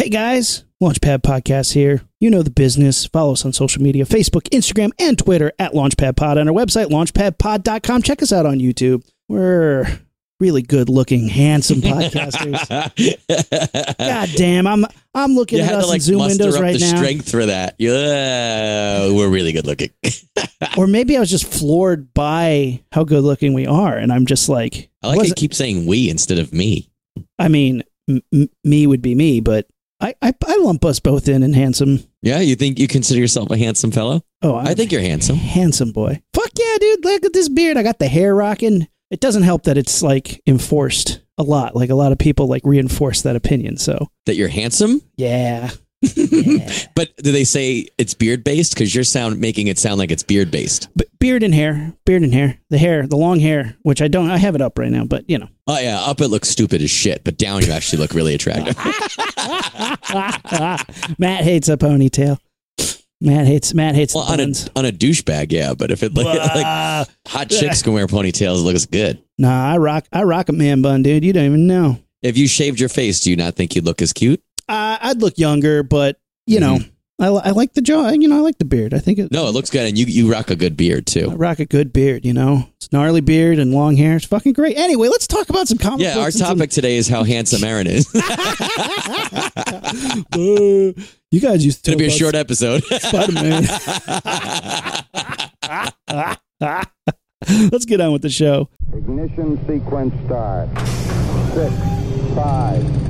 Hey guys, Launchpad Podcast here. You know the business. Follow us on social media Facebook, Instagram, and Twitter at Launchpad Pod. On our website, launchpadpod.com. Check us out on YouTube. We're really good looking, handsome podcasters. God damn, I'm I'm looking you at us to like Zoom windows right the now. strength for that. Yeah, we're really good looking. Or maybe I was just floored by how good looking we are. And I'm just like, I like wasn't- keep saying we instead of me. I mean, m- m- me would be me, but I, I, I lump us both in and handsome. Yeah, you think you consider yourself a handsome fellow? Oh, I'm I think you're handsome. handsome boy. Fuck yeah, dude. Look at this beard. I got the hair rocking. It doesn't help that it's like enforced a lot. Like a lot of people like reinforce that opinion. So That you're handsome? yeah. Yeah. But do they say it's beard based? Because you're sound making it sound like it's beard based. But beard and hair, beard and hair, the hair, the long hair, which I don't, I have it up right now, but you know. Oh yeah, up it looks stupid as shit, but down you actually look really attractive. Matt hates a ponytail. Matt hates, Matt hates well, on a on a douchebag, yeah. But if it like, like hot chicks can wear ponytails, it looks good. nah, I rock, I rock a man bun, dude. You don't even know. If you shaved your face, do you not think you'd look as cute? Uh, I'd look younger, but you know, Mhm. I, I like the jaw. You know, I like the beard. I think it, No, it looks good, and you you rock a good beard too. I rock a good beard, you know. It's gnarly beard and long hair. It's fucking great. Anyway, let's talk about some comic Yeah, our books and some- topic today is how handsome Aaron is. Uh, you guys used to gonna be a talk short episode. Spider-Man. Let's get on with the show. Ignition sequence start. Six, five,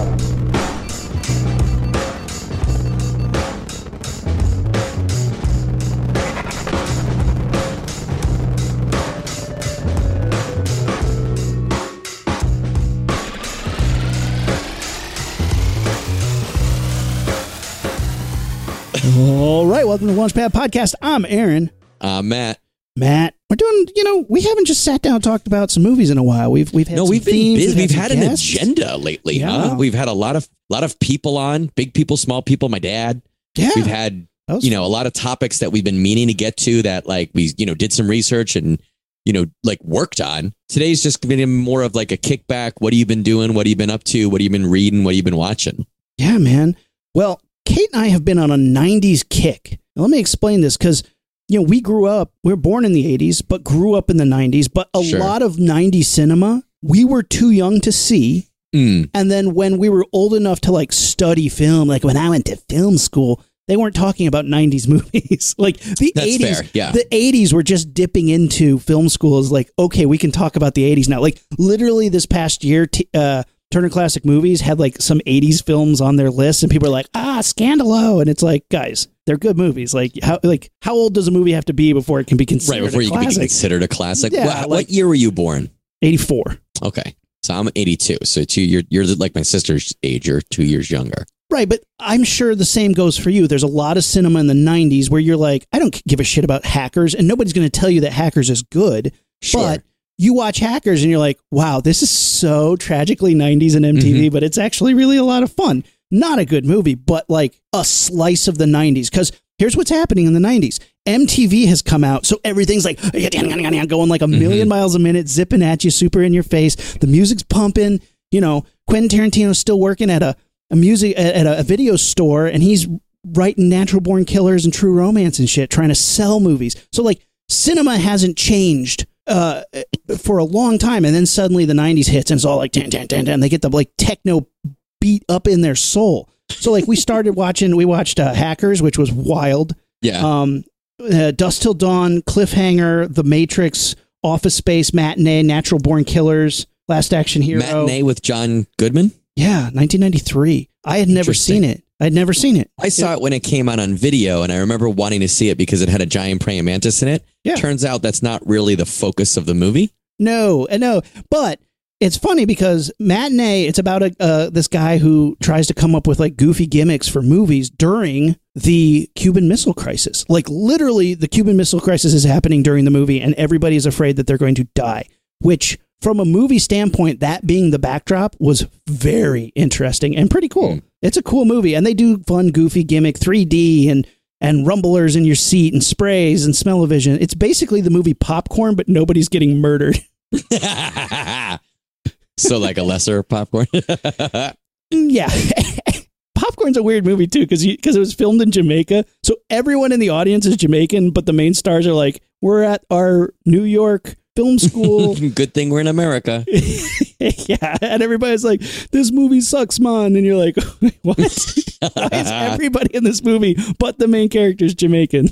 Welcome to Launchpad Podcast. I'm Aaron. uh, Matt, Matt, we're doing. You know, we haven't just sat down and talked about some movies in a while. We've we've had no, some we've been busy. We've some had an agenda lately, Yeah. huh? We've had a lot of lot of people on, big people, small people. My dad. Yeah, We've had you know a lot of topics that we've been meaning to get to that like we you know did some research and you know like worked on today's just been more of like a kickback what have you been doing what have you been up to what have you been reading what have you been watching Yeah, man. Well, Kate and I have been on a 90s kick. Now, let me explain this because, you know, we grew up, we were born in the 80s, but grew up in the 90s. But a Sure. lot of 90s cinema, we were too young to see. mm, And then when we were old enough to like study film, like when I went to film school, they weren't talking about 90s movies. like the That's 80s, fair, yeah. the 80s were just dipping into film school as like, okay, we can talk about the 80s now. Like literally this past year, t- uh, Turner Classic Movies had like some 80s films on their list and people are like, ah, Scandalo. And it's like, guys, they're good movies. Like how, like how old does a movie have to be before it can be considered right before a you can be considered a classic Yeah, Wha- what, like- year were you born 84. okay so i'm 82 so two you're you're like my sister's age you're two years younger Right, but I'm sure the same goes for you. There's a lot of cinema in the 90s where you're like, I don't give a shit about hackers, and nobody's going to tell you that hackers is good. sure But you watch hackers and you're like, wow, this is so tragically 90s and MTV, Mm-hmm. but it's actually really a lot of fun. Not a good movie, but like a slice of the 90s. Because here's what's happening in the 90s MTV has come out, so everything's like going like a 1000000 Mm-hmm. miles a minute, zipping at you, super in your face. The music's pumping. You know, Quentin Tarantino's still working at a, a music at at a video store, and he's writing Natural Born Killers and True Romance and shit, trying to sell movies. So like, cinema hasn't changed uh, for a long time, and then suddenly the '90s hits, and it's all like tan tan tan tan. They get the like techno beat up in their soul. So like, we started watching. We watched uh, Hackers, which was wild. yeah Um, uh, Dusk Till Dawn, Cliffhanger, The Matrix, Office Space, Matinee, Natural Born Killers, Last Action Hero. matinee with john goodman Yeah, 1993. I had never seen it. I had never seen it. I saw it when it came out on video, and I remember wanting to see it because it had a giant praying mantis in it. Yeah. Turns out that's not really the focus of the movie. No, uh, no. But it's funny because Matinee, it's about a uh, this guy who tries to come up with like goofy gimmicks for movies during the Cuban Missile Crisis. Like literally, the Cuban Missile Crisis is happening during the movie, and everybody is afraid that they're going to die. Which, from a movie standpoint, that being the backdrop was very interesting and pretty cool. Mm. It's a cool movie, and they do fun, goofy gimmick, 3D, and and rumblers in your seat and sprays and smell-o-vision. It's basically the movie Popcorn, but nobody's getting murdered. so like a lesser popcorn. Mm, yeah. Popcorn's a weird movie too because because it was filmed in Jamaica, so everyone in the audience is Jamaican, but the main stars are like, "We're at our New York film school." Good thing we're in America. yeah, and everybody's like, "This movie sucks, man," and you're like, "What? Why is everybody in this movie but the main character's Jamaican?"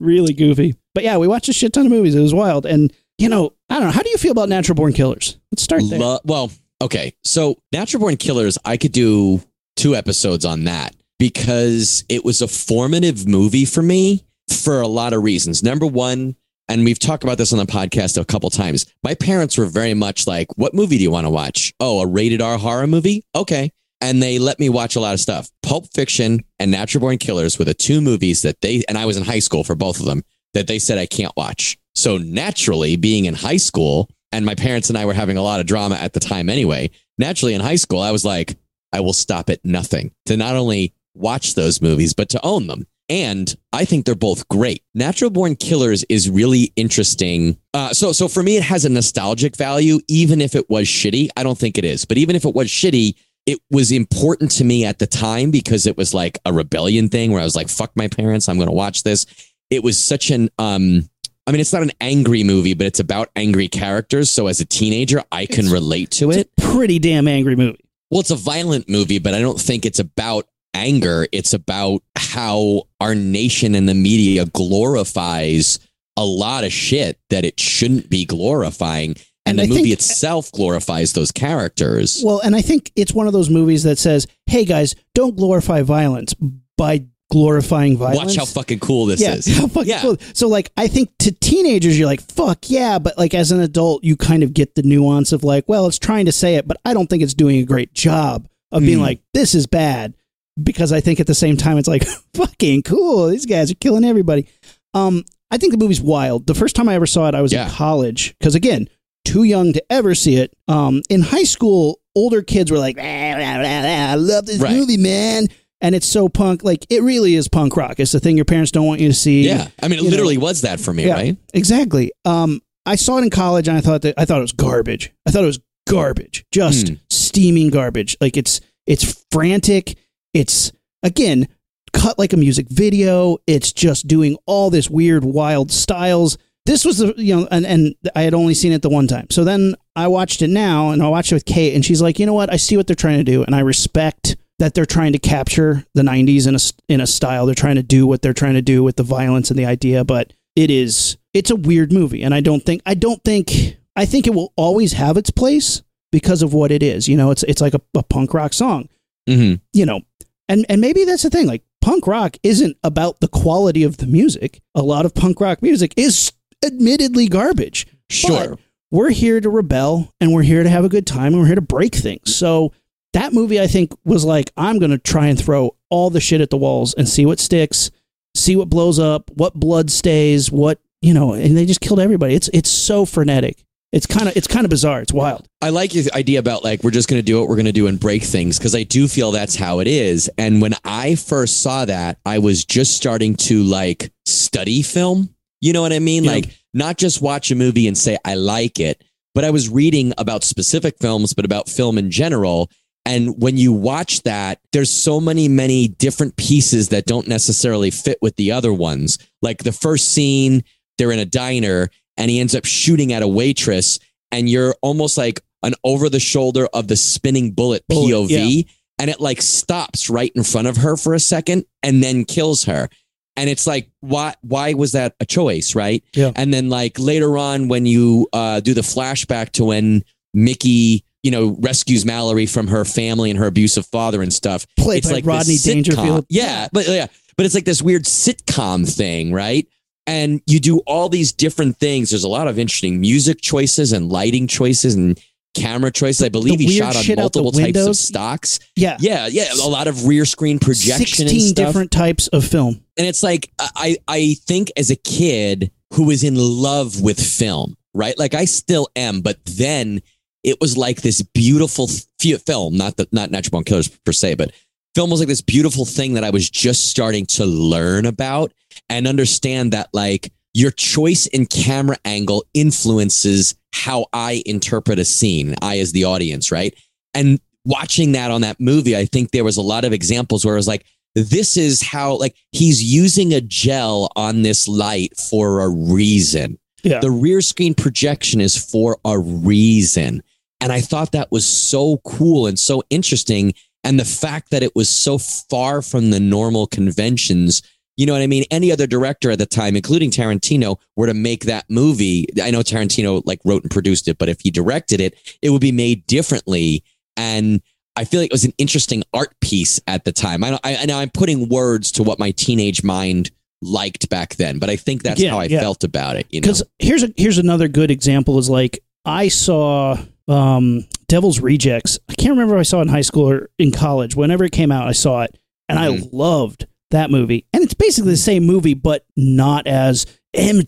really goofy. But yeah, we watched a shit ton of movies. It was wild, and you know, I don't know. How do you feel about Natural Born Killers? Let's start there. Lo- well, okay. So Natural Born Killers, I could do two episodes on that because it was a formative movie for me for a lot of reasons. Number one, and we've talked about this on the podcast a couple times. My parents were very much like, "What movie do you want to watch? Oh, a rated R horror movie? Okay." And they let me watch a lot of stuff. Pulp Fiction and Natural Born Killers were the two movies that they and I was in high school for both of them that they said I can't watch. So naturally, being in high school, and my parents and I were having a lot of drama at the time anyway, naturally in high school, I was like, I will stop at nothing to not only watch those movies, but to own them. And I think they're both great. Natural Born Killers is really interesting. Uh, so, so for me, it has a nostalgic value, even if it was shitty. I don't think it is, but even if it was shitty, it was important to me at the time because it was like a rebellion thing where I was like, "Fuck my parents, I'm going to watch this." It was such an um, I mean, it's not an angry movie, but it's about angry characters. So as a teenager, I can It's- relate to it. Pretty damn angry movie. Well, it's a violent movie, but I don't think it's about anger. It's about how our nation and the media glorifies a lot of shit that it shouldn't be glorifying. And, And the I movie think- itself glorifies those characters. Well, and I think it's one of those movies that says, "Hey guys, don't glorify violence by glorifying violence." Watch how fucking cool this yeah, is. how fucking Yeah. cool. So like I think to teenagers you're like, fuck yeah, but like as an adult you kind of get the nuance of like, well, it's trying to say it, but I don't think it's doing a great job of being Mm. like, this is bad. Because I think at the same time it's like, fucking cool. These guys are killing everybody. Um, I think the movie's wild. The first time I ever saw it, I was Yeah. in college. Because again, too young to ever see it. Um, in high school, older kids were like, "Ah, ah, ah, ah, I love this Right. movie, man. And it's so punk. Like, it really is punk rock. It's the thing your parents don't want you to see. Yeah. I mean, it You know. literally was that for me, Yeah. right? Exactly. Um, I saw it in college and I thought that I thought it was garbage. I thought it was garbage, just Hmm. steaming garbage. Like it's it's frantic. It's again cut like a music video. It's just doing all this weird, wild styles. This was the you know, and and I had only seen it the one time. So then I watched it now, and I watched it with Kate, and she's like, you know what? I see what they're trying to do, and I respect that they're trying to capture the '90s in a in a style. They're trying to do what they're trying to do with the violence and the idea, but it is it's a weird movie, and I don't think I don't think I think it will always have its place because of what it is. You know, it's it's like a, a punk rock song Mm-hmm. you know, and and maybe that's the thing. Like punk rock isn't about the quality of the music. A lot of punk rock music is admittedly garbage. Sure. We're here to rebel and we're here to have a good time and we're here to break things. So that movie I think was like I'm going to try and throw all the shit at the walls and see what sticks, see what blows up, what blood stays, what, you know, and they just killed everybody. It's it's so frenetic. It's kind of it's kind of bizarre. It's wild. I like your idea about like we're just going to do what we're going to do and break things because I do feel that's how it is. And when I first saw that, I was just starting to like study film. You know what I mean? Yeah. Like not just watch a movie and say I like it, but I was reading about specific films, but about film in general. And when you watch that, there's so many, many different pieces that don't necessarily fit with the other ones. Like the first scene, they're in a diner and he ends up shooting at a waitress and you're almost like an over the shoulder of the spinning bullet POV and it like stops right in front of her for a second and then kills her. And it's like, why, why was that a choice? Right. Yeah. And then like later on, when you, uh, do the flashback to when Mickey, you know, rescues Mallory from her family and her abusive father and stuff. Played it's by like Rodney. Dangerfield. Yeah. But yeah, but it's like this weird sitcom thing. Right. And you do all these different things. There's a lot of interesting music choices and lighting choices and camera choices. I believe he shot on shit out the multiple types of stocks. Yeah. Yeah, yeah, a lot of rear screen projection 16 and stuff. different types of film. And it's like I I think as a kid who was in love with film, right? Like I still am, but then it was like this beautiful film, not the not Natural Born Killers per se, but film was like this beautiful thing that I was just starting to learn about and understand that like your choice in camera angle influences how I interpret a scene, I as the audience, right? And watching that on that movie, I think there was a lot of examples where it was like, this is how like he's using a gel on this light for a reason. Yeah. The rear screen projection is for a reason. And I thought that was so cool and so interesting. And the fact that it was so far from the normal conventions, you know what I mean? Any other director at the time, including Tarantino, were to make that movie. I know Tarantino like wrote and produced it, but if he directed it, it would be made differently. And I feel like it was an interesting art piece at the time. I, I, I know I'm putting words to what my teenage mind liked back then, but I think that's Yeah, how I yeah. felt about it. You know, Because here's a, here's another good example is like I saw um, Devil's Rejects. I can't remember if I saw it in high school or in college. Whenever it came out, I saw it, and I Mhm. loved that movie. And it's basically the same movie, but not as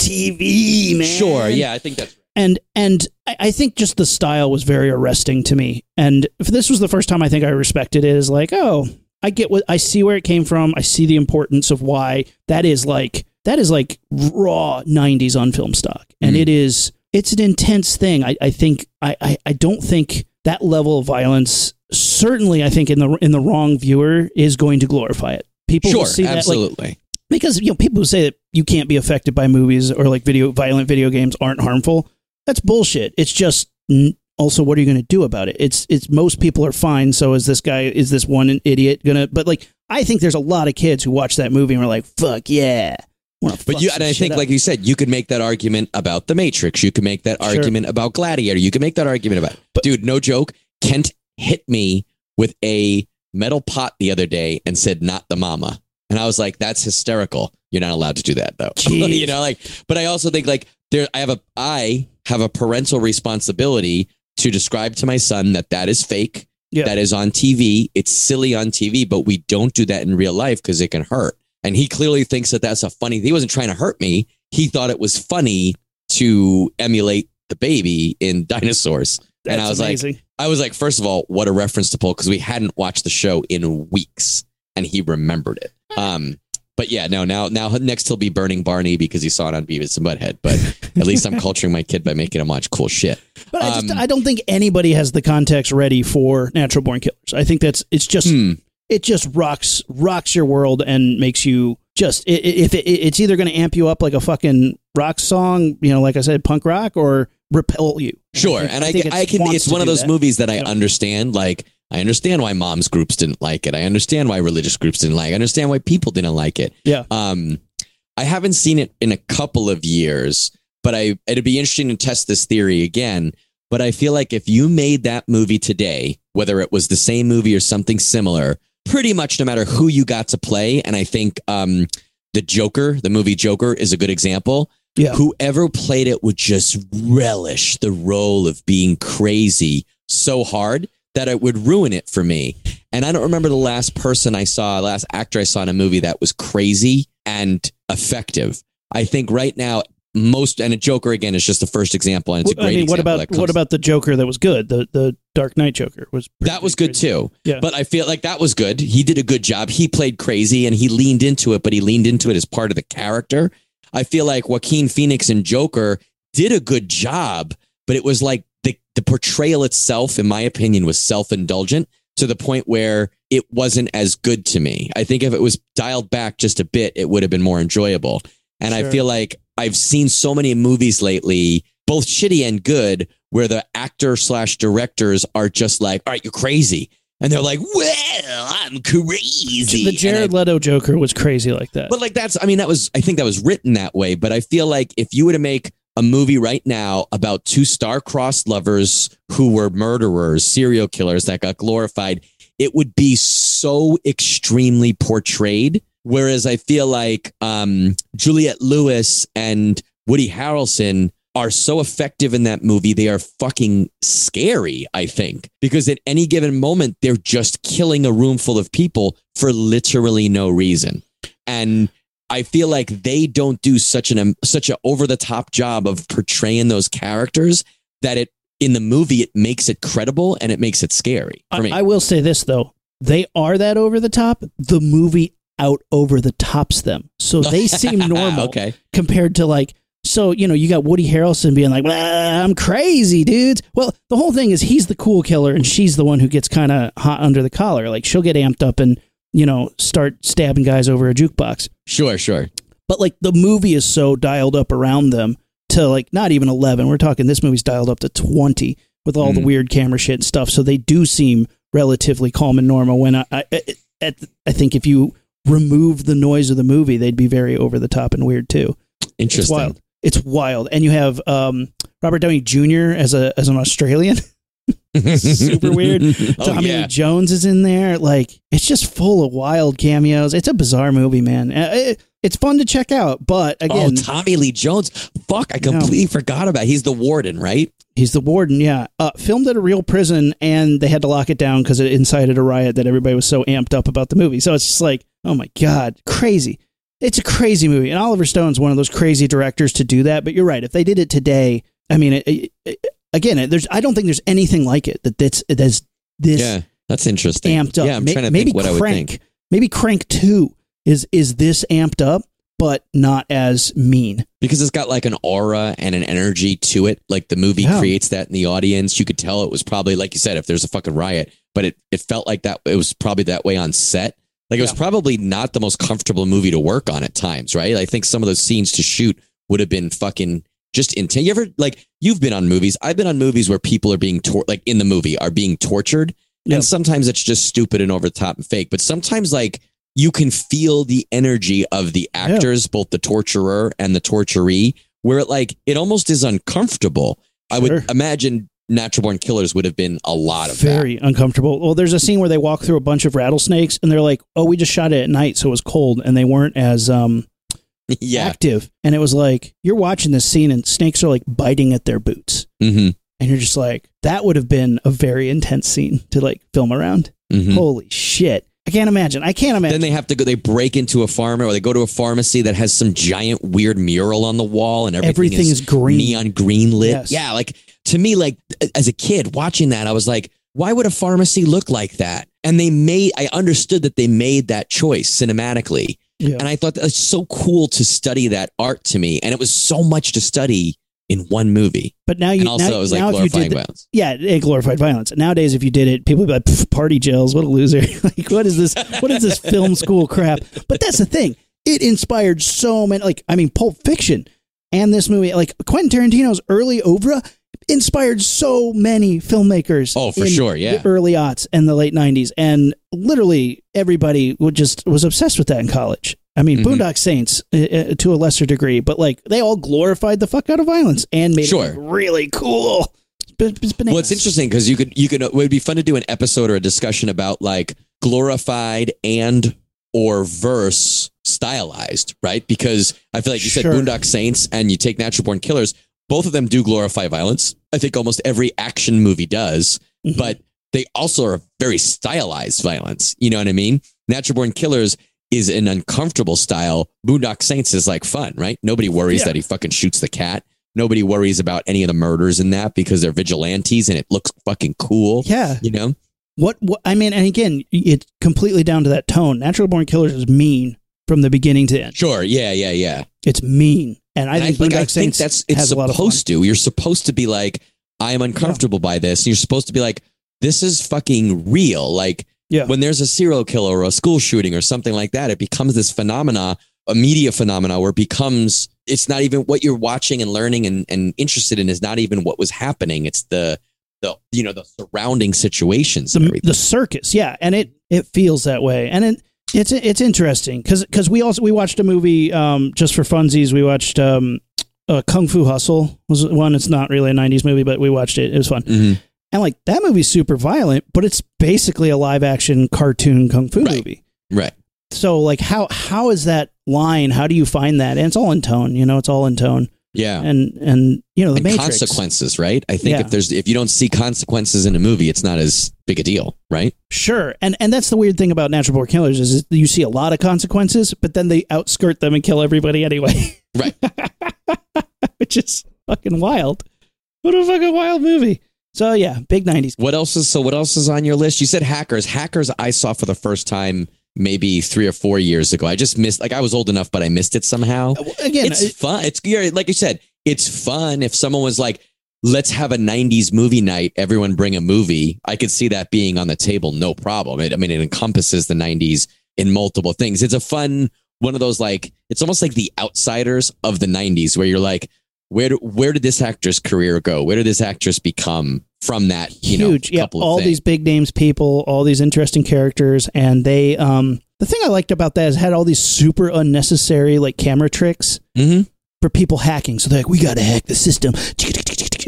MTV man. sure, yeah, I think that's and and I, I think just the style was very arresting to me. And if this was the first time I think I respected it, is like, oh, I get what I see where it came from. I see the importance of why that is like that is like raw '90s on film stock, and Mhm. it is it's an intense thing. I, I think I, I I don't think that level of violence. Certainly, I think in the in the wrong viewer is going to glorify it. People sure, see that like absolutely. because you know people who say that you can't be affected by movies or like video violent video games aren't harmful that's bullshit it's just also what are you going to do about it it's it's most people are fine so is this guy is this one idiot gonna but like i think there's a lot of kids who watch that movie and are like fuck yeah But you and I think, up. like you said, you could make that argument about The Matrix. You could make that Sure. argument about Gladiator. You could make that argument about, But- dude. No joke. Kent hit me with a metal pot the other day and said, "Not the mama," and I was like, "That's hysterical." You're not allowed to do that though. You know, like. But I also think like there, I have a, I have a parental responsibility to describe to my son that that is fake. Yeah. That is on TV. It's silly on TV, but we don't do that in real life because it can hurt. And he clearly thinks that that's a funny. He wasn't trying to hurt me. He thought it was funny to emulate the baby in dinosaurs. and I That's was like. I was like, first of all, what a reference to pull because we hadn't watched the show in weeks, and he remembered it. Um, but yeah, no, now now next he'll be burning Barney because he saw it on Beavis and Butthead. But at least I'm culturing my kid by making him watch cool shit. but I, just, um, I don't think anybody has the context ready for natural born killers i think that's it's just Hmm. It just rocks rocks your world and makes you just i- i- if it, it's either going to amp you up like a fucking rock song, you know, like I said, punk rock, or repel you. Sure, and I, think I can. It's one of those that. movies that I Yeah. understand. Like I understand why moms groups didn't like it. I understand why religious groups didn't like. it. I understand why people didn't like it. Yeah. Um, I haven't seen it in a couple of years, but I it'd be interesting to test this theory again. But I feel like if you made that movie today, whether it was the same movie or something similar, pretty much no matter who you got to play, and I think um, the Joker, the movie Joker, is a good example Yeah. whoever played it would just relish the role of being crazy so hard that it would ruin it for me. And I don't remember the last person I saw, last actor I saw in a movie that was crazy and effective. I think right now, most and a Joker again is just the first example, and it's a I great mean, what example. about what about the Joker that was good? The the Dark Knight Joker was pretty that was good crazy. too. Yeah. But I feel like that was good. He did a good job. He played crazy and he leaned into it, but he leaned into it as part of the character. I feel like Joaquin Phoenix and Joker did a good job, but it was like the, the portrayal itself, in my opinion, was self indulgent to the point where it wasn't as good to me. I think if it was dialed back just a bit, it would have been more enjoyable. And I feel like I've seen so many movies lately, both shitty and good, where the actor slash directors are just like, all right, you're crazy. And they're like, well, I'm crazy. The Jared I- Leto Joker was crazy like that. but like that's, I mean, that was, I think that was written that way. But I feel like if you were to make a movie right now about two star-crossed lovers who were murderers, serial killers that got glorified, it would be so extremely portrayed. Whereas I feel like um, Juliette Lewis and Woody Harrelson are so effective in that movie. They are fucking scary, I think, because at any given moment, they're just killing a room full of people for literally no reason. And I feel like they don't do such an such a over the top job of portraying those characters that it in the movie it makes it credible and it makes it scary for me. I, I will say this though. they are that over the top. The movie out over the tops them, so they seem normal okay. compared to like. So you know, you got Woody Harrelson being like, "I'm crazy, dudes." Well, the whole thing is he's the cool killer, and she's the one who gets kind of hot under the collar. Like she'll get amped up and you know start stabbing guys over a jukebox. Sure, sure. But like the movie is so dialed up around them to like not even 11. We're talking this movie's dialed up to 20 with all the Mm. weird camera shit and stuff. So they do seem relatively calm and normal. When I, I, I, I think if you remove the noise of the movie, they'd be very over the top and weird too. It's Interesting. wild. It's wild. And you have um, Robert Downey Jr. as a as an Australian. Super weird. oh, Tommy yeah. Lee Jones is in there. Like it's just full of wild cameos. It's a bizarre movie, man. Uh, it- it's fun to check out, but again, oh, Tommy Lee Jones. Fuck, I completely forgot about. He's the warden, right? He's the warden, yeah. Uh, filmed at a real prison, and they had to lock it down because it incited a riot that everybody was so amped up about the movie. So it's just like, oh my god, crazy! It's a crazy movie, and Oliver Stone's one of those crazy directors to do that. But you're right. If they did it today, I mean, it, it, it- again, it- there's I don't think there's anything like it that that's that's this Yeah, that's interesting. amped up. Yeah, I'm May- trying to maybe think what I would Crank, think. maybe Crank Two is is this amped up, but not as mean. because it's got like an aura and an energy to it. Like the movie Yeah. creates that in the audience. You could tell it was probably like you said, if there's a fucking riot, but it it felt like that. It was probably that way on set. Like it was Yeah. probably not the most comfortable movie to work on at times, right? I think some of those scenes to shoot would have been fucking just intense. You ever like you've been on movies? I've been on movies where people are being tor- like in the movie are being tortured, Yeah. and sometimes it's just stupid and over the top and fake. But sometimes like you can feel the energy of the actors, both the torturer and the torturee, where it like it almost is uncomfortable. I would imagine Natural Born Killers would have been a lot of very uncomfortable. Well, there's a scene where they walk through a bunch of rattlesnakes, and they're like, "Oh, we just shot it at night, so it was cold, and they weren't as um yeah. active." And it was like you're watching this scene, and snakes are like biting at their boots, hmm and you're just like, "That would have been a very intense scene to like film around." hmm Holy shit! I can't imagine. I can't imagine. Then they have to go. They break into a farmer, or they go to a pharmacy that has some giant weird mural on the wall, and everything, Everything is, is green. neon green lit. Yes. Yeah, like to me, like as a kid watching that, I was like, why would a pharmacy look like that? And they made. I understood that they made that choice cinematically, Yeah. and I thought that was so cool to study that art to me, and it was so much to study in one movie. But now you And also, now, it was like glorifying did violence. yeah, it glorified violence. Nowadays, if you did it, people would be like, "Party jails, what a loser!" like, what is this? What is this film school crap? But that's the thing; it inspired so many. Like, I mean, Pulp Fiction and this movie, like Quentin Tarantino's early oeuvre, inspired so many filmmakers. Oh, for in sure, yeah. the early aughts and the late '90s, and literally everybody would just was obsessed with that in college. I mean, Mhm. Boondock Saints uh, to a lesser degree, but like they all glorified the fuck out of violence and made Sure. it really cool. It's, ba- it's bananas. Well, it's interesting because you could you could it would be fun to do an episode or a discussion about like glorified and or verse stylized, right? Because I feel like you Sure. said Boondock Saints and you take Natural Born Killers, both of them do glorify violence. I think almost every action movie does, Mhm. but they also are very stylized violence. You know what I mean? Natural Born Killers is an uncomfortable style. Boondock Saints is like fun, right? Nobody worries Yeah. that he fucking shoots the cat. Nobody worries about any of the murders in that because they're vigilantes and it looks fucking cool. yeah. You know? What? What? I mean, and again, it's completely down to that tone. Natural Born Killers is mean from the beginning to end. Sure. Yeah, yeah, yeah. It's mean, and I And think like, I think that's it's has a lot of fun. supposed to. You're supposed to be like, I am uncomfortable by this. And you're supposed to be like, this is fucking real. Like Yeah. when there's a serial killer or a school shooting or something like that, it becomes this phenomena, a media phenomena where it becomes it's not even what you're watching and learning and, and interested in is not even what was happening. It's the the you know the surrounding situations the, the circus yeah and it it feels that way and it it's it's interesting because because we also we watched a movie um just for funsies. We watched um uh, kung fu hustle was one. It's not really a 90s movie but we watched it. It was fun. Mhm. and like that movie's super violent but it's basically a live action cartoon kung fu Right. movie. Right. so like how how is that line? How do you find that? And it's all in tone you know it's all in tone Yeah. and and you know the matrix consequences, right? I think Yeah. if there's if you don't see consequences in a movie, it's not as big a deal, right? Sure, and and that's the weird thing about natural born killers is you see a lot of consequences, but then they outskirt them and kill everybody anyway. Right. Which is fucking wild. What a fucking wild movie. So yeah, big '90s. What else is so? What else is on your list? You said Hackers. Hackers, I saw for the first time maybe three or four years ago. I just missed. Like I was old enough, but I missed it somehow. Again, it's uh, fun. It's like you said. It's fun if someone was like, "Let's have a '90s movie night. Everyone bring a movie." I could see that being on the table, no problem. It, I mean, it encompasses the '90s in multiple things. It's a fun one of those like. It's almost like the outsiders of the '90s, where you're like, "Where do, where did this actor's career go? Where did this actress become from that?" You huge. know, yeah, of all these big names people, all these interesting characters, and they. Um, the thing I liked about that is had all these super unnecessary like camera tricks Mhm. for people hacking. So they're like, we got to hack the system.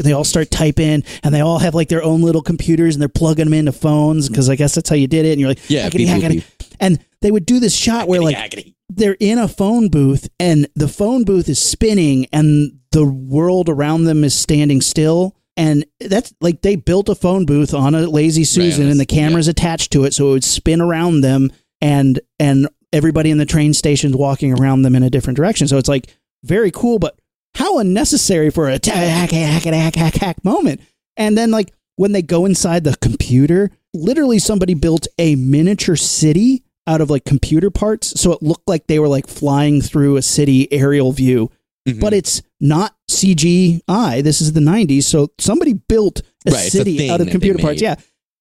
They all start typing, and they all have like their own little computers, and they're plugging them into phones because I guess that's how you did it. And you're like, Yeah, hackety, beep, boop, hackety. beep. and they would do this shot where like they're in a phone booth and the phone booth is spinning and the world around them is standing still and that's like they built a phone booth on a lazy susan and the cameras attached to it so it would spin around them and and everybody in the train station's walking around them in a different direction. So it's like very cool but how unnecessary for a hack hack hack hack hack hack moment. And then like when they go inside the computer literally somebody built a miniature city out of like computer parts so it looked like they were like flying through a city aerial view. Mhm. but it's not CGI. This is the 90s. So somebody built a Right, it's a city out of computer parts. Yeah.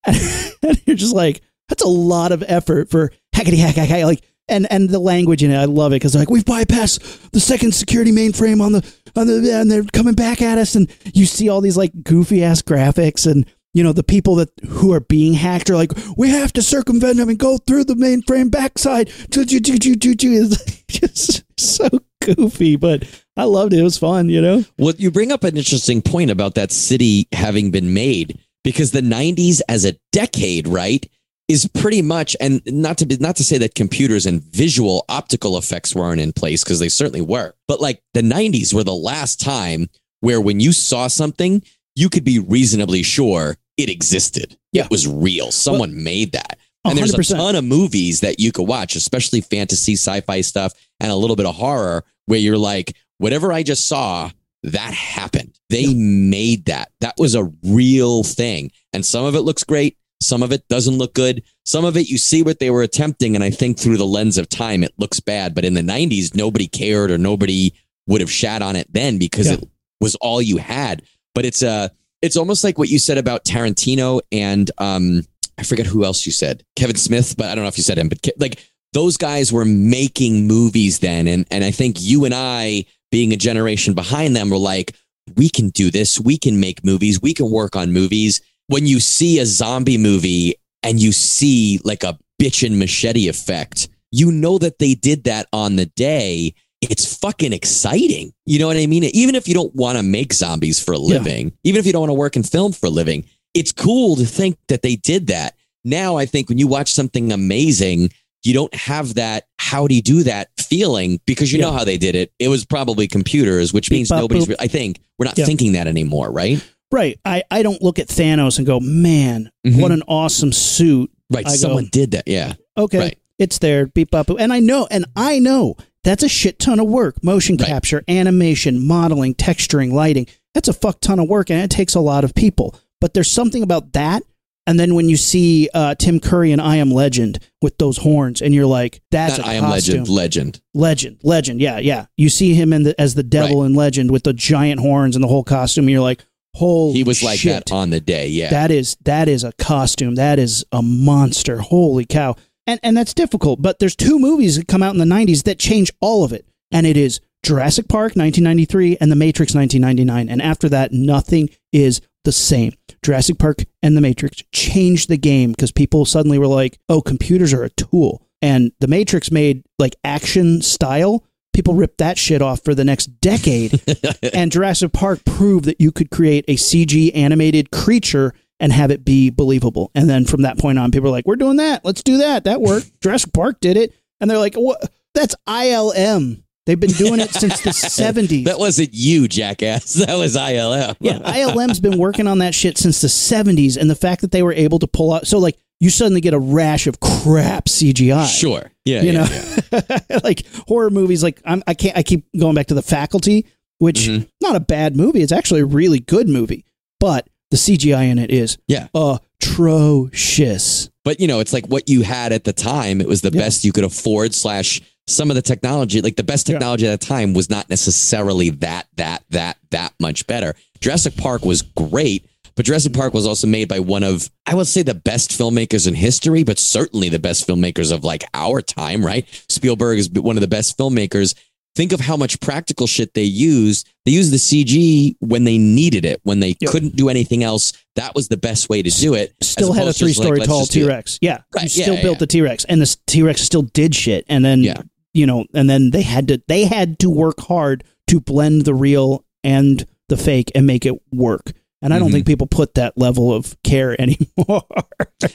and you're just like, that's a lot of effort for hackety hack hack hack. Like, and, and the language in it, I love it because like we've bypassed the second security mainframe on the on the and they're coming back at us, and you see all these like goofy ass graphics, and you know the people that who are being hacked are like, we have to circumvent them and go through the mainframe backside. It's just so goofy, but I loved it. It was fun, you know. Well, you bring up an interesting point about that city having been made because the 90s as a decade, right, is pretty much and not to be not to say that computers and visual optical effects weren't in place because they certainly were. But like the 90s were the last time where when you saw something, you could be reasonably sure it existed. Yeah. It was real. Someone made that. And there's a ton of movies that you could watch, especially fantasy, sci-fi stuff, and a little bit of horror, where you're like, whatever I just saw, that happened. They made that. That was a real thing. And some of it looks great. Some of it doesn't look good. Some of it, you see what they were attempting. And I think through the lens of time, it looks bad. But in the 90s, nobody cared or nobody would have shat on it then because Yeah. it was all you had. But it's uh, it's almost like what you said about Tarantino and um, I forget who else you said, Kevin Smith, but I don't know if you said him, but Ke- like those guys were making movies then. And, and I think you and I, being a generation behind them, were like, we can do this. We can make movies. We can work on movies. When you see a zombie movie and you see like a bitch and machete effect, you know that they did that on the day. It's fucking exciting. You know what I mean? Even if you don't want to make zombies for a Yeah. living, even if you don't want to work in film for a living, it's cool to think that they did that. Now, I think when you watch something amazing, you don't have that how do you do that feeling because you know how they did it. It was probably computers, which means nobody's. boop. I think we're not Yeah. thinking that anymore, right? Right. I, I don't look at Thanos and go, man, Mhm. what an awesome suit. Right. I go- Someone did that. Yeah. Okay. Right. It's there. Beep, boop. And I know, and I know that's a shit ton of work. Motion Right. capture, animation, modeling, texturing, lighting. That's a fuck ton of work and it takes a lot of people. But there's something about that. And then when you see uh, Tim Curry and I Am Legend with those horns, and you're like, that's Not a I am costume. legend. Legend. Legend, legend, yeah, yeah. You see him in the, as the devil in Legend with the giant horns and the whole costume. And you're like, holy He was like shit. that on the day. Yeah. That is that is a costume. That is a monster. Holy cow. And and that's difficult, but there's two movies that come out in the 90s that change all of it. And it is Jurassic Park 1993 and The Matrix 1999. And after that nothing is the same. Jurassic Park and The Matrix changed the game because people suddenly were like, "Oh, computers are a tool." And The Matrix made like action style. People ripped that shit off for the next decade and Jurassic Park proved that you could create a CG animated creature and have it be believable. And then from that point on, people are like, "We're doing that. Let's do that. That worked." Jurassic Park did it, and they're like, "What? That's ILM. They've been doing it since the '70s." that wasn't you, jackass. That was ILM. yeah, ILM's been working on that shit since the '70s, and the fact that they were able to pull out, so like, you suddenly get a rash of crap CGI. Sure. Yeah. you yeah, know, yeah. like horror movies. Like I'm, I can't. I keep going back to the Faculty, which Mhm. not a bad movie. It's actually a really good movie. But the CGI in it is Yeah. atrocious. But you know, it's like what you had at the time. It was the Yeah. best you could afford. Slash, some of the technology, like the best Yeah. technology at the time, was not necessarily that that that that much better. Jurassic Park was great, but Jurassic Park was also made by one of I would say the best filmmakers in history, but certainly the best filmmakers of like our time. Right? Spielberg is one of the best filmmakers. Think of how much practical shit they used. They used the CG when they needed it, when they Yep. couldn't do anything else. That was the best way to do it. Still had a opposed to just like, three-story let's tall just do it. T Rex. Yeah, Right, yeah, still yeah, built yeah. the T Rex, and the T Rex still did shit. And then Yeah. You know, and then they had to they had to work hard to blend the real and the fake and make it work. And I don't Mhm. think people put that level of care anymore.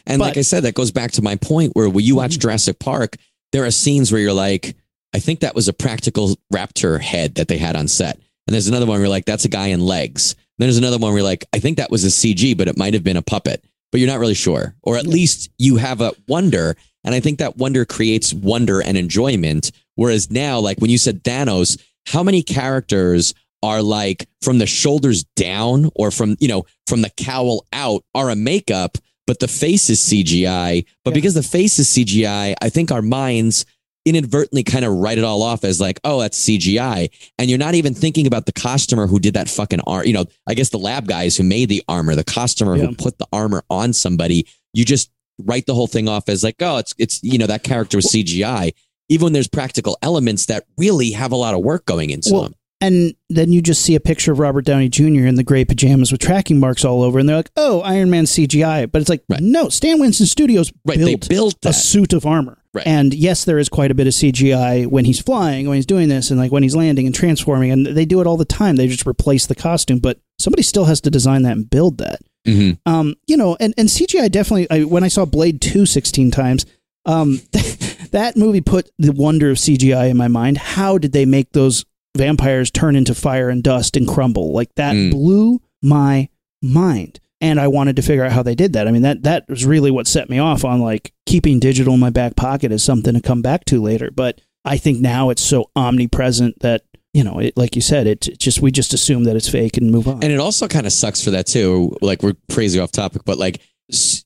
And like I said, that goes back to my point where when you watch Mhm. Jurassic Park, there are scenes where you're like, I think that was a practical raptor head that they had on set. And there's another one where you're like, that's a guy in legs. And there's another one where you're like, I think that was a CG, but it might have been a puppet. But you're not really sure. Or at least you have a wonder. And I think that wonder creates wonder and enjoyment. Whereas now, like when you said Thanos, how many characters are like from the shoulders down or from, you know, from the cowl out are a makeup, but the face is CGI. But Yeah. because the face is CGI, I think our minds inadvertently kind of write it all off as like, oh, that's CGI. And you're not even thinking about the costumer who did that fucking arm. You know, I guess the lab guys who made the armor, the costumer Yeah. who put the armor on somebody. You just write the whole thing off as like, oh, it's it's you know that character was CGI. Even when there's practical elements that really have a lot of work going into Well, them. and then you just see a picture of Robert Downey Jr. in the gray pajamas with tracking marks all over, and they're like, "Oh, Iron Man CGI." But it's like, Right. no, Stan Winston Studios Right, built they built a suit of armor. Right. And yes, there is quite a bit of CGI when he's flying, when he's doing this, and like when he's landing and transforming, and they do it all the time. They just replace the costume, but somebody still has to design that and build that. Mhm. Um, you know, and, and CGI definitely. I, when I saw Blade Two 16 times, um, that movie put the wonder of CGI in my mind. How did they make those vampires turn into fire and dust and crumble? Like that Mm. blew my mind. And I wanted to figure out how they did that. I mean, that that was really what set me off on like keeping digital in my back pocket as something to come back to later. But I think now it's so omnipresent that you know, it, like you said, it, it just we just assume that it's fake and move on. And it also kind of sucks for that too. Like we're crazy off topic, but like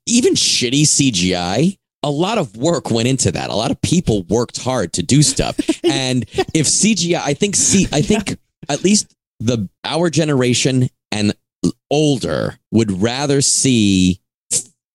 even shitty CGI, a lot of work went into that. A lot of people worked hard to do stuff. and if CGI, I think see, I think at least the our generation and older would rather see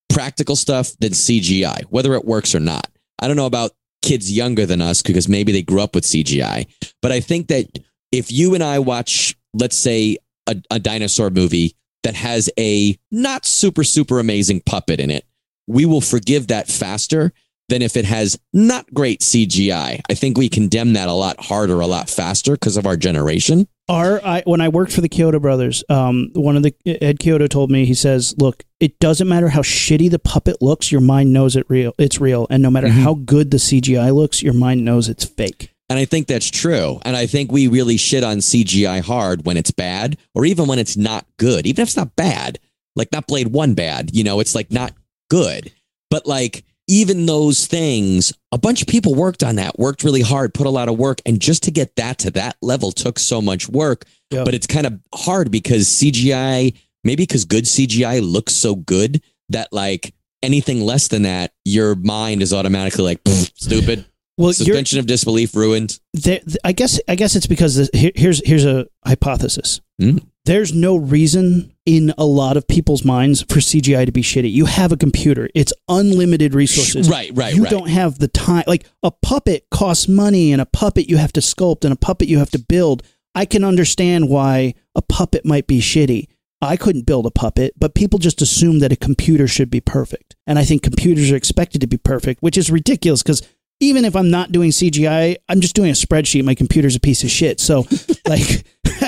practical stuff than CGI, whether it works or not. I don't know about kids younger than us because maybe they grew up with CGI, but I think that if you and I watch, let's say, a, a dinosaur movie that has a not super, super amazing puppet in it, we will forgive that faster than if it has not great CGI. I think we condemn that a lot harder, a lot faster because of our generation. Our I, when I worked for the Chiodo brothers, um, one of the Ed Chiodo told me he says, "Look, it doesn't matter how shitty the puppet looks, your mind knows it real. It's real, and no matter Mhm. how good the CGI looks, your mind knows it's fake." And I think that's true. And I think we really shit on CGI hard when it's bad or even when it's not good. Even if it's not bad, like not Blade 1 bad, you know, it's like not good. But like even those things, a bunch of people worked on that, worked really hard, put a lot of work. And just to get that to that level took so much work. Yep. But it's kind of hard because CGI, maybe because good CGI looks so good that like anything less than that, your mind is automatically like, stupid. Well, Suspension of disbelief ruined. there, I guess I guess it's because this, here, here's here's a hypothesis. Mm. There's no reason in a lot of people's minds for CGI to be shitty. You have a computer; it's unlimited resources. Right, right, you right. don't have the time. Like a puppet costs money, and a puppet you have to sculpt, and a puppet you have to build. I can understand why a puppet might be shitty. I couldn't build a puppet, but people just assume that a computer should be perfect. And I think computers are expected to be perfect, which is ridiculous because even if I'm not doing CGI, I'm just doing a spreadsheet. My computer's a piece of shit. So, like,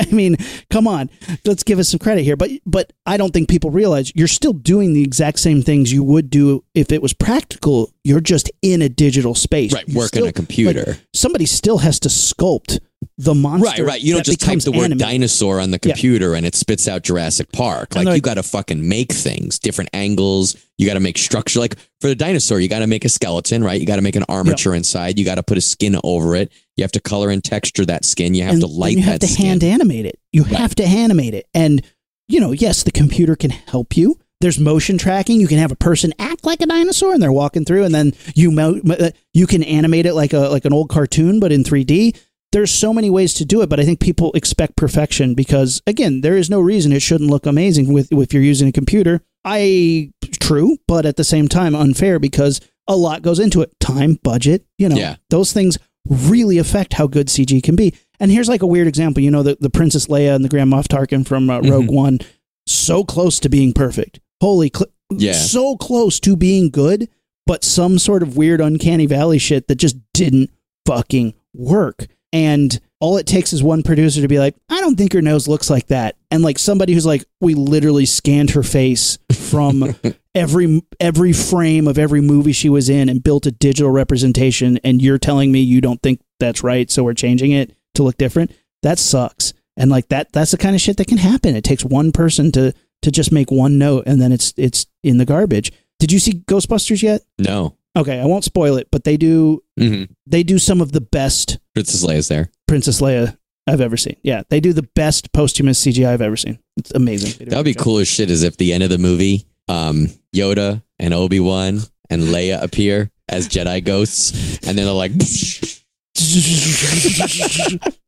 I mean, come on, let's give us some credit here. But, but I don't think people realize you're still doing the exact same things you would do if it was practical. You're just in a digital space. Right, You work still- on a computer. like, somebody still has to sculpt the monster. right, right. You don't just type the word dinosaur on the Yeah. computer and it spits out Jurassic Park. And Like you got to fucking make things, different angles. You got to make structure. Like for the dinosaur, you got to make a skeleton, right? You got to make an armature inside. You got to put a skin over it. You have to color and texture that skin. You have and, to light you have to skin. hand animate it. You Right. have to animate it, and you know, yes, the computer can help you. There's motion tracking. You can have a person act like a dinosaur and they're walking through, and then you mo- mo- uh, you can animate it like a like an old cartoon, but in 3D. There's so many ways to do it, but I think people expect perfection because again, there is no reason it shouldn't look amazing with if you're using a computer. I true, but at the same time unfair because a lot goes into it. Time, budget, you know. Yeah. Those things really affect how good CG can be. And here's like a weird example, you know, the, the Princess Leia and the Grand Moff Tarkin from uh, Rogue One, so close to being perfect. Holy, cl- Yeah. so close to being good, but some sort of weird uncanny valley shit that just didn't fucking work. And all it takes is one producer to be like, I don't think her nose looks like that. And like somebody who's like, we literally scanned her face from every every frame of every movie she was in and built a digital representation and you're telling me you don't think that's right, so we're changing it to look different. That sucks. And like that that's the kind of shit that can happen. It takes one person to to just make one note and then it's it's in the garbage. Did you see Ghostbusters yet? No. Okay, I won't spoil it, but they do hmm they do some of the best Princess Leia's there. Princess Leia I've ever seen. Yeah, they do the best posthumous CGI I've ever seen. It's amazing. They do a That would be cool as shit. Is if the end of the movie, um, Yoda and Obi Wan and Leia appear as Jedi ghosts, and then they're like,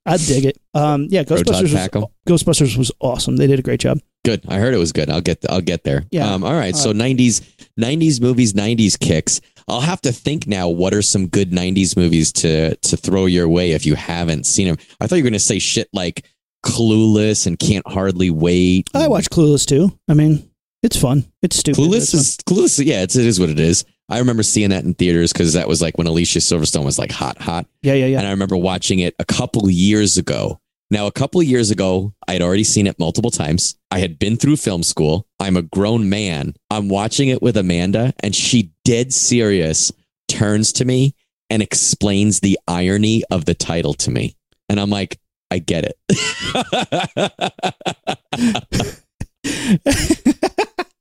I dig it. Um, yeah, Ghostbusters was, Ghostbusters was awesome. They did a great job. "Good." I heard it was good. I'll get. I'll get there. Yeah. Um. All right. So Uh, '90s, '90s movies, '90s kicks. I'll have to think now. What are some good '90s movies to to throw your way if you haven't seen them? I thought you were going to say shit like Clueless and Can't Hardly Wait. I watch Clueless too. I mean, it's fun. It's stupid. Clueless it's fun. is Clueless. Yeah, it's, it is what it is. I remember seeing that in theaters because that was like when Alicia Silverstone was like hot, hot. yeah, yeah, yeah. And I remember watching it a couple years ago. Now, a couple years ago, I had already seen it multiple times. I had been through film school. I'm a grown man. I'm watching it with Amanda, and she, dead serious, turns to me and explains the irony of the title to me. And I'm like, I get it.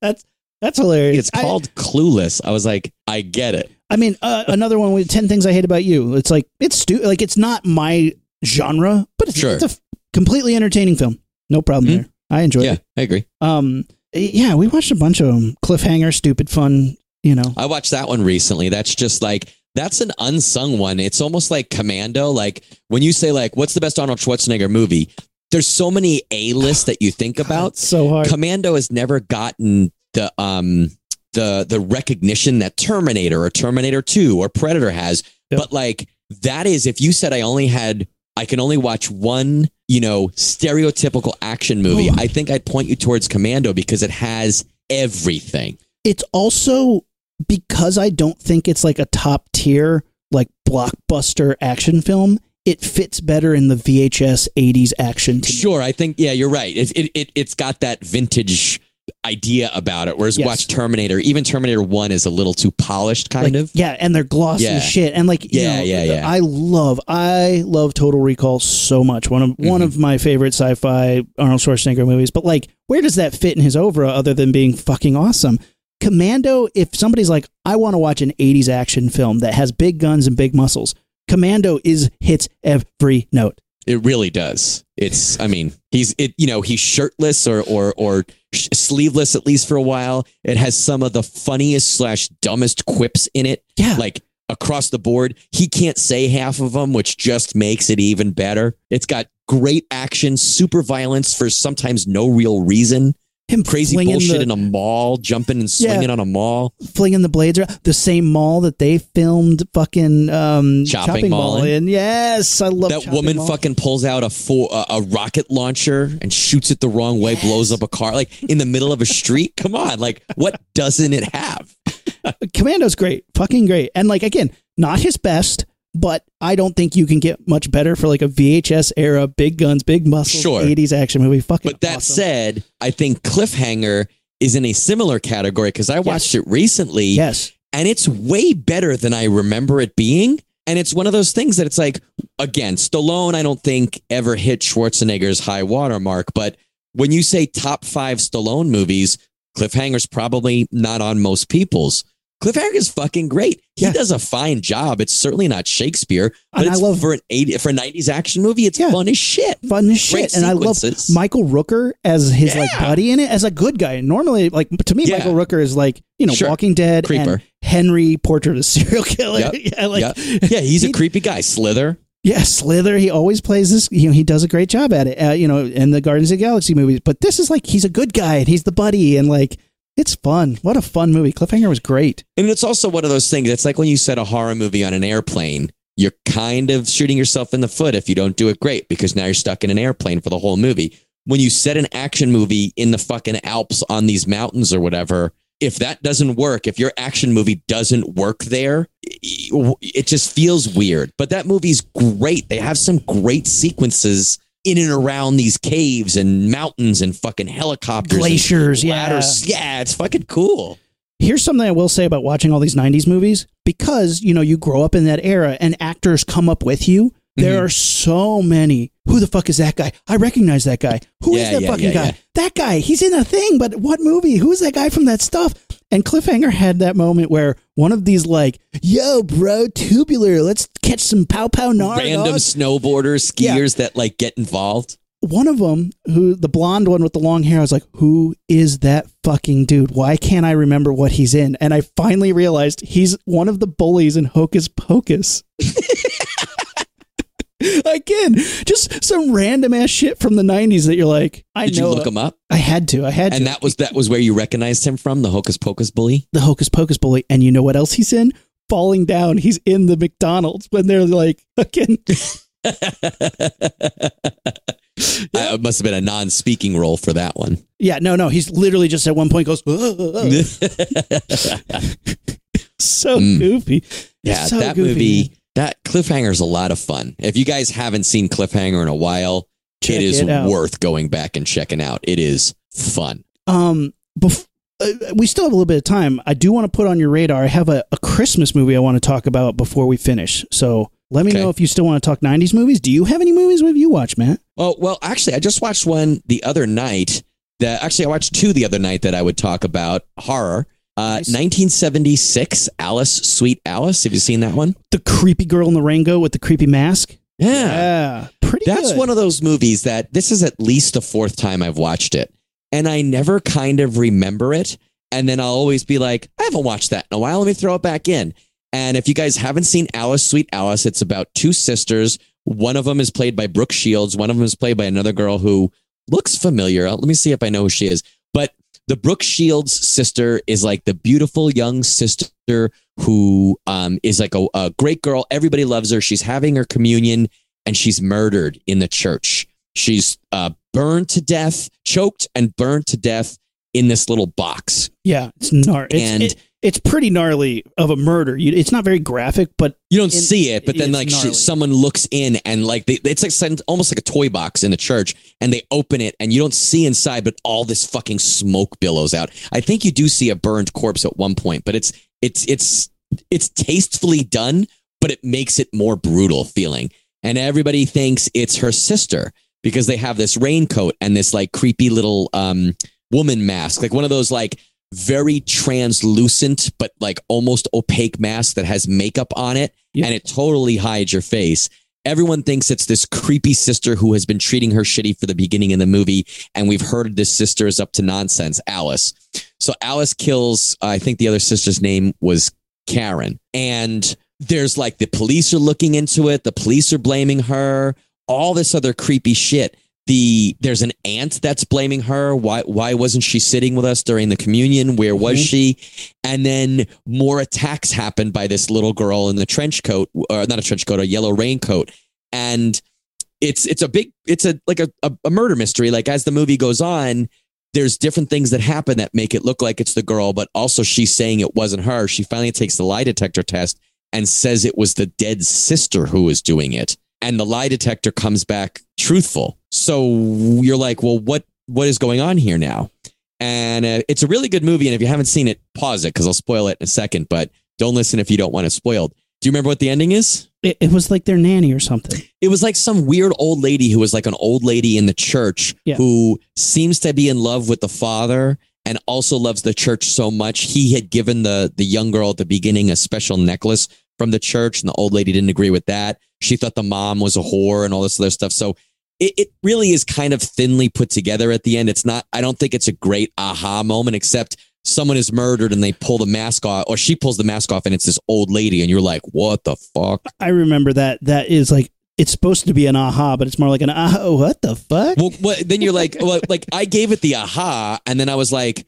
that's that's hilarious. it's called Clueless. I was like, I get it. I, I mean, uh, another one with ten things I hate about you. It's like it's stu- like it's not my genre, but it's, Sure. it's a f- completely entertaining film. No problem Mhm. there. I enjoyed it. Yeah, it. I agree. Um, yeah, we watched a bunch of them. Cliffhanger, stupid fun. You know, I watched that one recently. That's just like that's an unsung one. It's almost like Commando. Like when you say like, what's the best Arnold Schwarzenegger movie? There's so many A lists that you think about. it's so hard. Commando has never gotten the um the the recognition that Terminator or Terminator 2 or Predator has. Yep. But like that is if you said I only had I can only watch one, you know, stereotypical action movie, Ooh. I think I'd point you towards Commando because it has everything. it's also because I don't think it's like a top tier like blockbuster action film. It fits better in the VHS '80s action. Me. Sure, I think yeah, you're right. It it, it it's got that vintage idea about it. Whereas Yes. watch Terminator, even Terminator One is a little too polished, kind Like, of. yeah, and they're glossy Yeah. shit. And like, you Yeah, know, yeah, yeah. I love, I love Total Recall so much. One of one Mhm. of my favorite sci-fi Arnold Schwarzenegger movies. But like, where does that fit in his oeuvre other than being fucking awesome? Commando. If somebody's like, I want to watch an '80s action film that has big guns and big muscles, Commando is hits every note. It really does. It's I mean, he's it you know, he's shirtless or or or sleeveless at least for a while. It has some of the funniest slash dumbest quips in it. Yeah, Like across the board, he can't say half of them, which just makes it even better. It's got great action, super violence for sometimes no real reason. Him crazy bullshit the, in a mall, jumping and Yeah. swinging on a mall. flinging the blades around. The same mall that they filmed fucking um, Chopping Mall in. in. Yes, I love that woman Mall. fucking pulls out a four, a, a rocket launcher and shoots it the wrong way, blows up a car like in the middle of a street. Come on, like what doesn't it have? Commando's great, fucking great, and like again, not his best, but I don't think you can get much better for like a VHS era, big guns, big muscles, Sure. '80s action movie. Fucking. But that awesome. said, I think Cliffhanger is in a similar category because I watched it recently yes, and it's way better than I remember it being. And it's one of those things that it's like, again, Stallone, I don't think ever hit Schwarzenegger's high watermark. But when you say top five Stallone movies, Cliffhanger's probably not on most people's. Cliffhanger is fucking great. He Yeah. does a fine job. It's certainly not Shakespeare, but I love- for an 80 for a 90s action movie. It's Yeah. fun as shit. fun as Great shit. And I love. Michael Rooker as his like buddy in it as a good guy. Normally, like to me, Yeah. Michael Rooker is like you know Sure. Walking Dead Creeper. and Henry Portrait of a Serial Killer. Yep. yeah, like Yep. Yeah, he's a creepy guy. Slither. yeah, Slither. He always plays this. You know, he does a great job at it. Uh, you know, in the Guardians of the Galaxy movies. But this is like he's a good guy and he's the buddy and like it's fun. What a fun movie. Cliffhanger was great. And it's also one of those things. It's like when you set a horror movie on an airplane, you're kind of shooting yourself in the foot if you don't do it great because now you're stuck in an airplane for the whole movie. When you set an action movie in the fucking Alps on these mountains or whatever, if that doesn't work, if your action movie doesn't work there, it just feels weird. But that movie's great. They have some great sequences in and around these caves and mountains and fucking helicopters, Glaciers, yeah. ladders. Yeah, it's fucking cool. Here's something I will say about watching all these 90s movies because, you know, you grow up in that era and actors come up with you. There Mhm. are so many. Who the fuck is that guy? I recognize that guy. Who is Yeah, that yeah, fucking yeah, guy? yeah. That guy. He's in a thing, but what movie? Who is that guy from that stuff? And Cliffhanger had that moment where one of these like, yo, bro, tubular, let's catch some pow pow nar. random dog." snowboarders, Yeah. skiers that like get involved. One of them, who the blonde one with the long hair, I was like, who is that fucking dude? Why can't I remember what he's in? And I finally realized he's one of the bullies in Hocus Pocus. Again, just some random ass shit from the '90s that you're like, I Did you look him up? I had to. I had to. And that was that was where you recognized him from, the Hocus Pocus bully. the Hocus Pocus bully. And you know what else he's in? Falling down. He's in the McDonald's when they're like, again, Uh, it must have been a non-speaking role for that one. yeah, no, no. He's literally just at one point goes, so Mm. goofy. yeah, So that goofy, movie, man. cliffhanger is a lot of fun. If you guys haven't seen Cliffhanger in a while, Check it is it worth going back and checking out. It is fun. Um, bef- uh, we still have a little bit of time. I do want to put on your radar. I have a, a Christmas movie I want to talk about before we finish. So let me Okay. know if you still want to talk '90s movies. Do you have any movies with you watch, Matt? Oh well, actually, I just watched one the other night. That actually, I watched two the other night that I would talk about horror. Uh, 1976, Alice, Sweet Alice. Have you seen that one? The creepy girl in the rainbow with the creepy mask. Yeah. Yeah, pretty. That's good. one of those movies that this is at least the fourth time I've watched it. And I never kind of remember it. And then I'll always be like, I haven't watched that in a while. Let me throw it back in. And if you guys haven't seen Alice, Sweet Alice, it's about two sisters. One of them is played by Brooke Shields. One of them is played by another girl who looks familiar. Let me see if I know who she is. The Brooke Shields sister is like the beautiful young sister who um, is like a, a great girl. Everybody loves her. She's having her communion and she's murdered in the church. She's uh, burned to death, choked and burned to death in this little box. Yeah, it's gnar. It's, And- it- it's pretty gnarly of a murder. You, it's not very graphic, but You don't In- see it, but then like gnarly. someone looks in and like they, it's like almost like a toy box in the church, and they open it and you don't see inside, but all this fucking smoke billows out. I think you do see a burned corpse at one point, but it's it's it's it's tastefully done, but it makes it more brutal feeling. And everybody thinks it's her sister because they have this raincoat and this like creepy little um woman mask, like one of those like very translucent but like almost opaque mask that has makeup on it Yeah. and it totally hides your face. Everyone thinks it's this creepy sister who has been treating her shitty for the beginning of the movie, and we've heard this sister is up to nonsense, Alice. So Alice kills, uh, I think the other sister's name was Karen. And there's like the police are looking into it, the police are blaming her, all this other creepy shit. The there's an aunt that's blaming her. Why why wasn't she sitting with us during the communion? Where was Mhm. she? And then more attacks happen by this little girl in the trench coat, or not a trench coat, a yellow raincoat. And it's it's a big it's a like a, a, a murder mystery. Like as the movie goes on, there's different things that happen that make it look like it's the girl, but also she's saying it wasn't her. She finally takes the lie detector test and says it was the dead sister who was doing it. And the lie detector comes back truthful. So you're like, well, what what is going on here now? And uh, it's a really good movie. And if you haven't seen it, pause it because I'll spoil it in a second. But don't listen if you don't want it spoiled. Do you remember what the ending is? it, it was like their nanny or something. It was like some weird old lady who was like an old lady in the church Yeah. who seems to be in love with the father and also loves the church so much. He had given the the young girl at the beginning a special necklace from the church, and the old lady didn't agree with that. She thought the mom was a whore and all this other stuff. So it, it really is kind of thinly put together at the end. It's not. I don't think it's a great aha moment, except someone is murdered and they pull the mask off, or she pulls the mask off, and it's this old lady, and you're like, what the fuck? I remember that. That is like it's supposed to be an aha, but it's more like an ah. What the fuck? Well, what, then you're like, well, like I gave it the aha, and then I was like,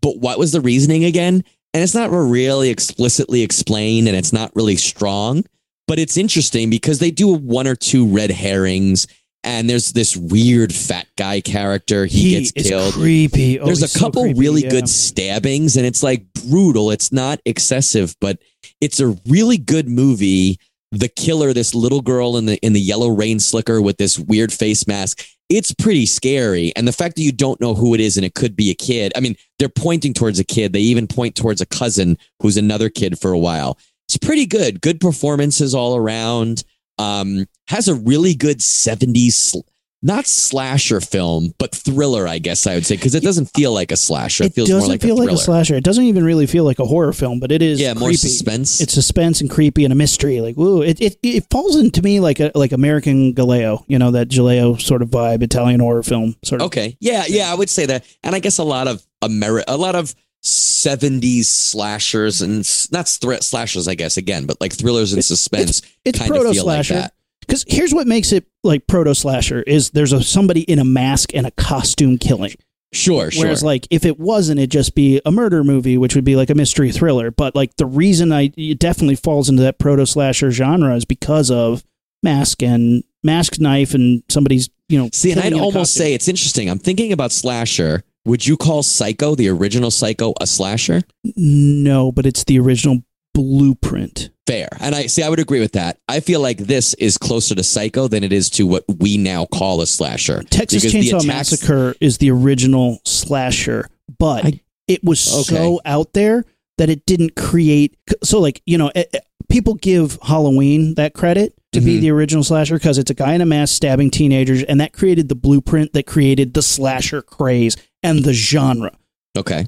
but what was the reasoning again? And it's not really explicitly explained, and it's not really strong, but it's interesting because they do one or two red herrings, and there's this weird fat guy character. He, gets is killed. Creepy. Oh, There's a he's so couple creepy, really yeah. good stabbings, and it's like brutal. It's not excessive, but it's a really good movie. The killer, this little girl in the in the yellow rain slicker with this weird face mask. It's pretty scary, and the fact that you don't know who it is and it could be a kid. I mean, they're pointing towards a kid. They even point towards a cousin who's another kid for a while. It's pretty good. Good performances all around. Um, has a really good 70s sl- not slasher film, but thriller, I guess I would say, because it doesn't feel like a slasher. It, It feels doesn't more like feel a like a slasher. It doesn't even really feel like a horror film, but it is yeah, more creepy. suspense. It's suspense and creepy and a mystery. Like, woo, it, it it falls into me like a like American giallo, you know, that giallo sort of vibe, Italian horror film sort of. okay, yeah, yeah, I would say that, and I guess a lot of Ameri- a lot of '70s slashers and not threat slashers, I guess again, but like thrillers and suspense. It's kind of proto like slasher. that. Because here's what makes it like proto slasher is there's a somebody in a mask and a costume killing. Sure, sure. Whereas like if it wasn't, it'd just be a murder movie, which would be like a mystery thriller. But like the reason I it definitely falls into that proto slasher genre is because of mask and mask knife and somebody's you know. See, and I'd almost costume. say it's interesting. I'm thinking about slasher. Would you call Psycho, the original Psycho, a slasher? no, but it's the original blueprint. Fair. And I see, I would agree with that. I feel like this is closer to Psycho than it is to what we now call a slasher. Texas Chainsaw attacks- Massacre is the original slasher, but I- it was so out there that it didn't create. So, like you know, eh, eh, people give Halloween that credit to be Mhm. the original slasher because it's a guy in a mask stabbing teenagers, and that created the blueprint that created the slasher craze and the genre. Okay.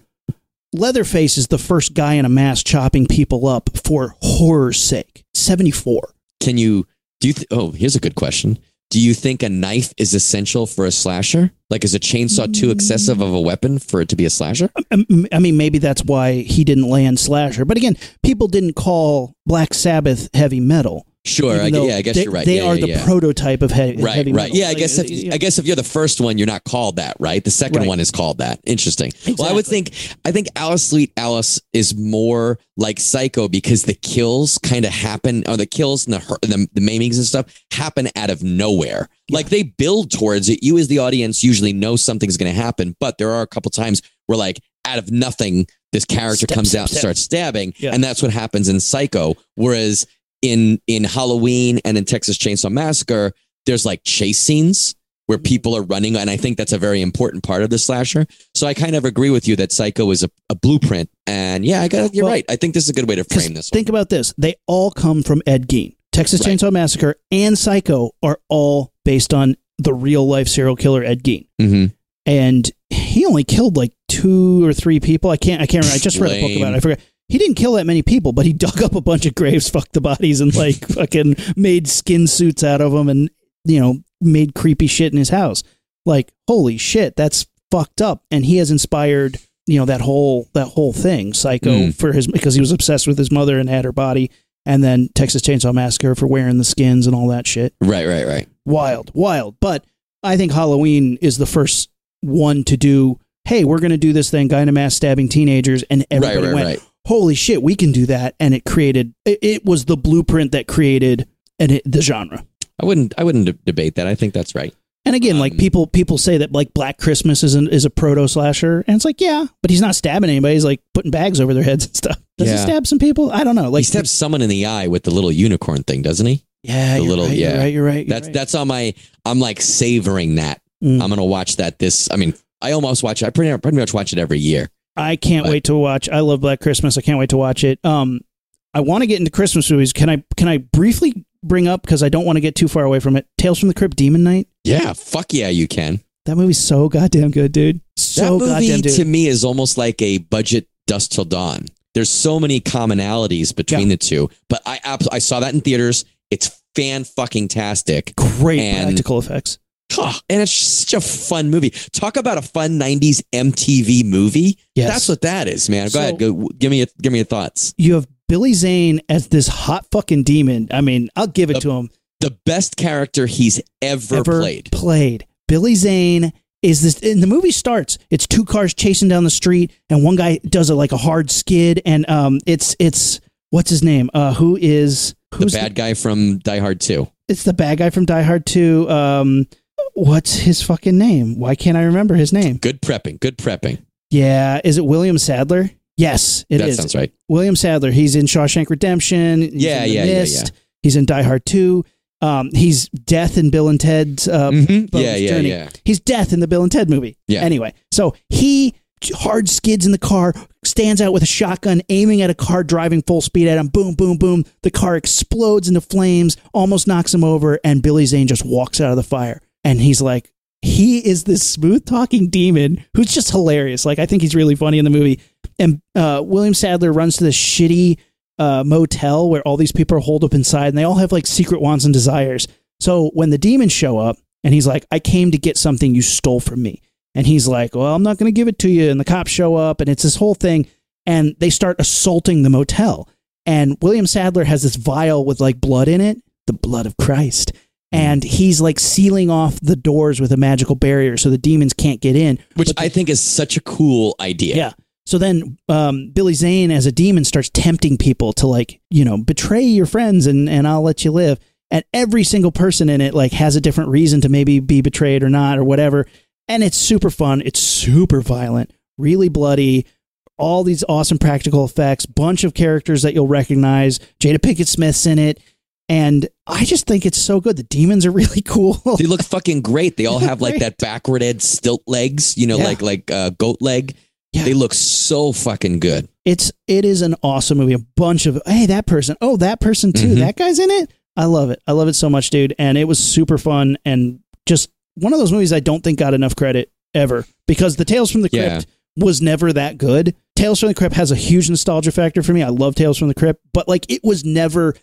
Leatherface is the first guy in a mask chopping people up for horror's sake. Seventy four. Can you, do you, th- oh, here's a good question. Do you think a knife is essential for a slasher? Like, is a chainsaw too excessive of a weapon for it to be a slasher? Um, I mean, maybe that's why he didn't land slasher. But again, people didn't call Black Sabbath heavy metal. Sure. I, yeah, I guess they, you're right. They Yeah, are yeah, the yeah. prototype of he- Right, heavy right. metal. Yeah, I Like, guess if uh, I guess if you're the first one, you're not called that, right? The second Right. one is called that. Interesting. Well, I would think I think Alice Sweet Alice is more like Psycho because the kills kind of happen, or the kills and the the, the maimings and stuff happen out of nowhere. Like they build towards it. You as the audience usually know something's going to happen, but there are a couple times where like out of nothing, this character Stab, comes stab, out and starts stabbing, Yeah. and that's what happens in Psycho. Whereas in in Halloween and in Texas Chainsaw Massacre, there's like chase scenes where mm-hmm. people are running, and I think that's a very important part of the slasher. So I kind of agree with you that Psycho is a, a blueprint, and yeah, I got you're Well, right. I think this is a good way to frame this. One. Think about this. They all come from Ed Gein. Texas Right. Chainsaw Massacre and Psycho are all based on the real life serial killer Ed Gein. Mm-hmm. And he only killed like two or three people. I can't I can't remember. I just read a book about it. I forgot. He didn't kill that many people, but he dug up a bunch of graves, fucked the bodies, and like fucking made skin suits out of them and, you know, made creepy shit in his house. Like, holy shit, that's fucked up. And he has inspired, you know, that whole that whole thing, Psycho Mm. for his because he was obsessed with his mother and had her body, and then Texas Chainsaw Massacre for wearing the skins and all that shit. Right, right, right. Wild, wild. But I think Halloween is the first one to do. Hey, we're going to do this thing, guy in a mask stabbing teenagers, and everybody right, right, went, right. "Holy shit, we can do that!" And it created. It, it was the blueprint that created and it, the genre. I wouldn't. I wouldn't de- debate that. I think that's right. And again, like Um, people people say that like Black Christmas is an, is a proto slasher, and it's like yeah, but he's not stabbing anybody. He's like putting bags over their heads and stuff. Does he stab some people? I don't know. Like he stabs someone in the eye with the little unicorn thing, doesn't he? Yeah, the you're little- right, yeah. You're right. You're right. you're That's right. that's on my. I'm like savoring that. Mm. I'm gonna watch that. This. I mean, I almost watch. I pretty pretty much watch it every year. I can't But- wait to watch. I love Black Christmas. I can't wait to watch it. Um, I want to get into Christmas movies. Can I can I briefly bring up because I don't want to get too far away from it? Tales from the Crypt, Demon Knight. Yeah. Fuck yeah, you can. That movie's so goddamn good, dude. So that goddamn movie to me is almost like a budget Dusk Till Dawn. There's so many commonalities between the two, but I I saw that in theaters. It's fan fucking tastic. Great and- practical effects. And it's such a fun movie. Talk about a fun '90s MTV movie. Yes. That's what that is, man. Go So- ahead. Go, give me a, give me your thoughts. You have Billy Zane as this hot fucking demon. I mean, I'll give it The to him. The best character he's ever, ever played. played. Billy Zane is this and the movie starts it's two cars chasing down the street and one guy does a like a hard skid and um it's it's what's his name uh who is The who's bad guy from Die Hard 2. it's the bad guy from Die Hard 2 um what's his fucking name why can't I remember his name Good prepping. Good prepping. yeah is it William Sadler yes it that is. sounds right. William Sadler he's in Shawshank Redemption he's Yeah, in The yeah, yeah, Mist, he's in Die Hard 2 um he's Death in Bill and Ted's uh Mhm. Yeah, yeah, Journey. yeah. He's death in the Bill and Ted movie. Yeah. Anyway, so he hard skids in the car, stands out with a shotgun, aiming at a car driving full speed at him. Boom, boom, boom. The car explodes into flames, almost knocks him over, and Billy Zane just walks out of the fire. And he's like, he is this smooth talking demon who's just hilarious. Like, I think he's really funny in the movie. And uh, William Sadler runs to this shitty uh, motel where all these people are holed up inside and they all have like secret wants and desires. So when the demons show up and he's like, I came to get something you stole from me. And he's like, Well, I'm not going to give it to you. And the cops show up and it's this whole thing. And they start assaulting the motel. And William Sadler has this vial with like blood in it, the blood of Christ. And he's like sealing off the doors with a magical barrier so the demons can't get in. Which the- I think is such a cool idea. yeah. So then um, Billy Zane as a demon starts tempting people to like, you know, betray your friends and, and I'll let you live. And every single person in it like has a different reason to maybe be betrayed or not or whatever. And it's super fun. It's super violent, really bloody. All these awesome practical effects, bunch of characters that you'll recognize. Jada Pinkett Smith's in it. And I just think it's so good. The demons are really cool. They look fucking great. They all have like that backward edge stilt legs, you know, Yeah. like like uh, goat leg. Yeah. They look so fucking good. it's it is an awesome movie. A bunch of hey that person, oh that person too, Mhm. that guy's in it. I love it. I love it so much, dude. And it was super fun and just one of those movies I don't think got enough credit ever because the Tales from the Yeah. Crypt was never that good. Tales from the Crypt has a huge nostalgia factor for me. I love Tales from the Crypt, but like it was never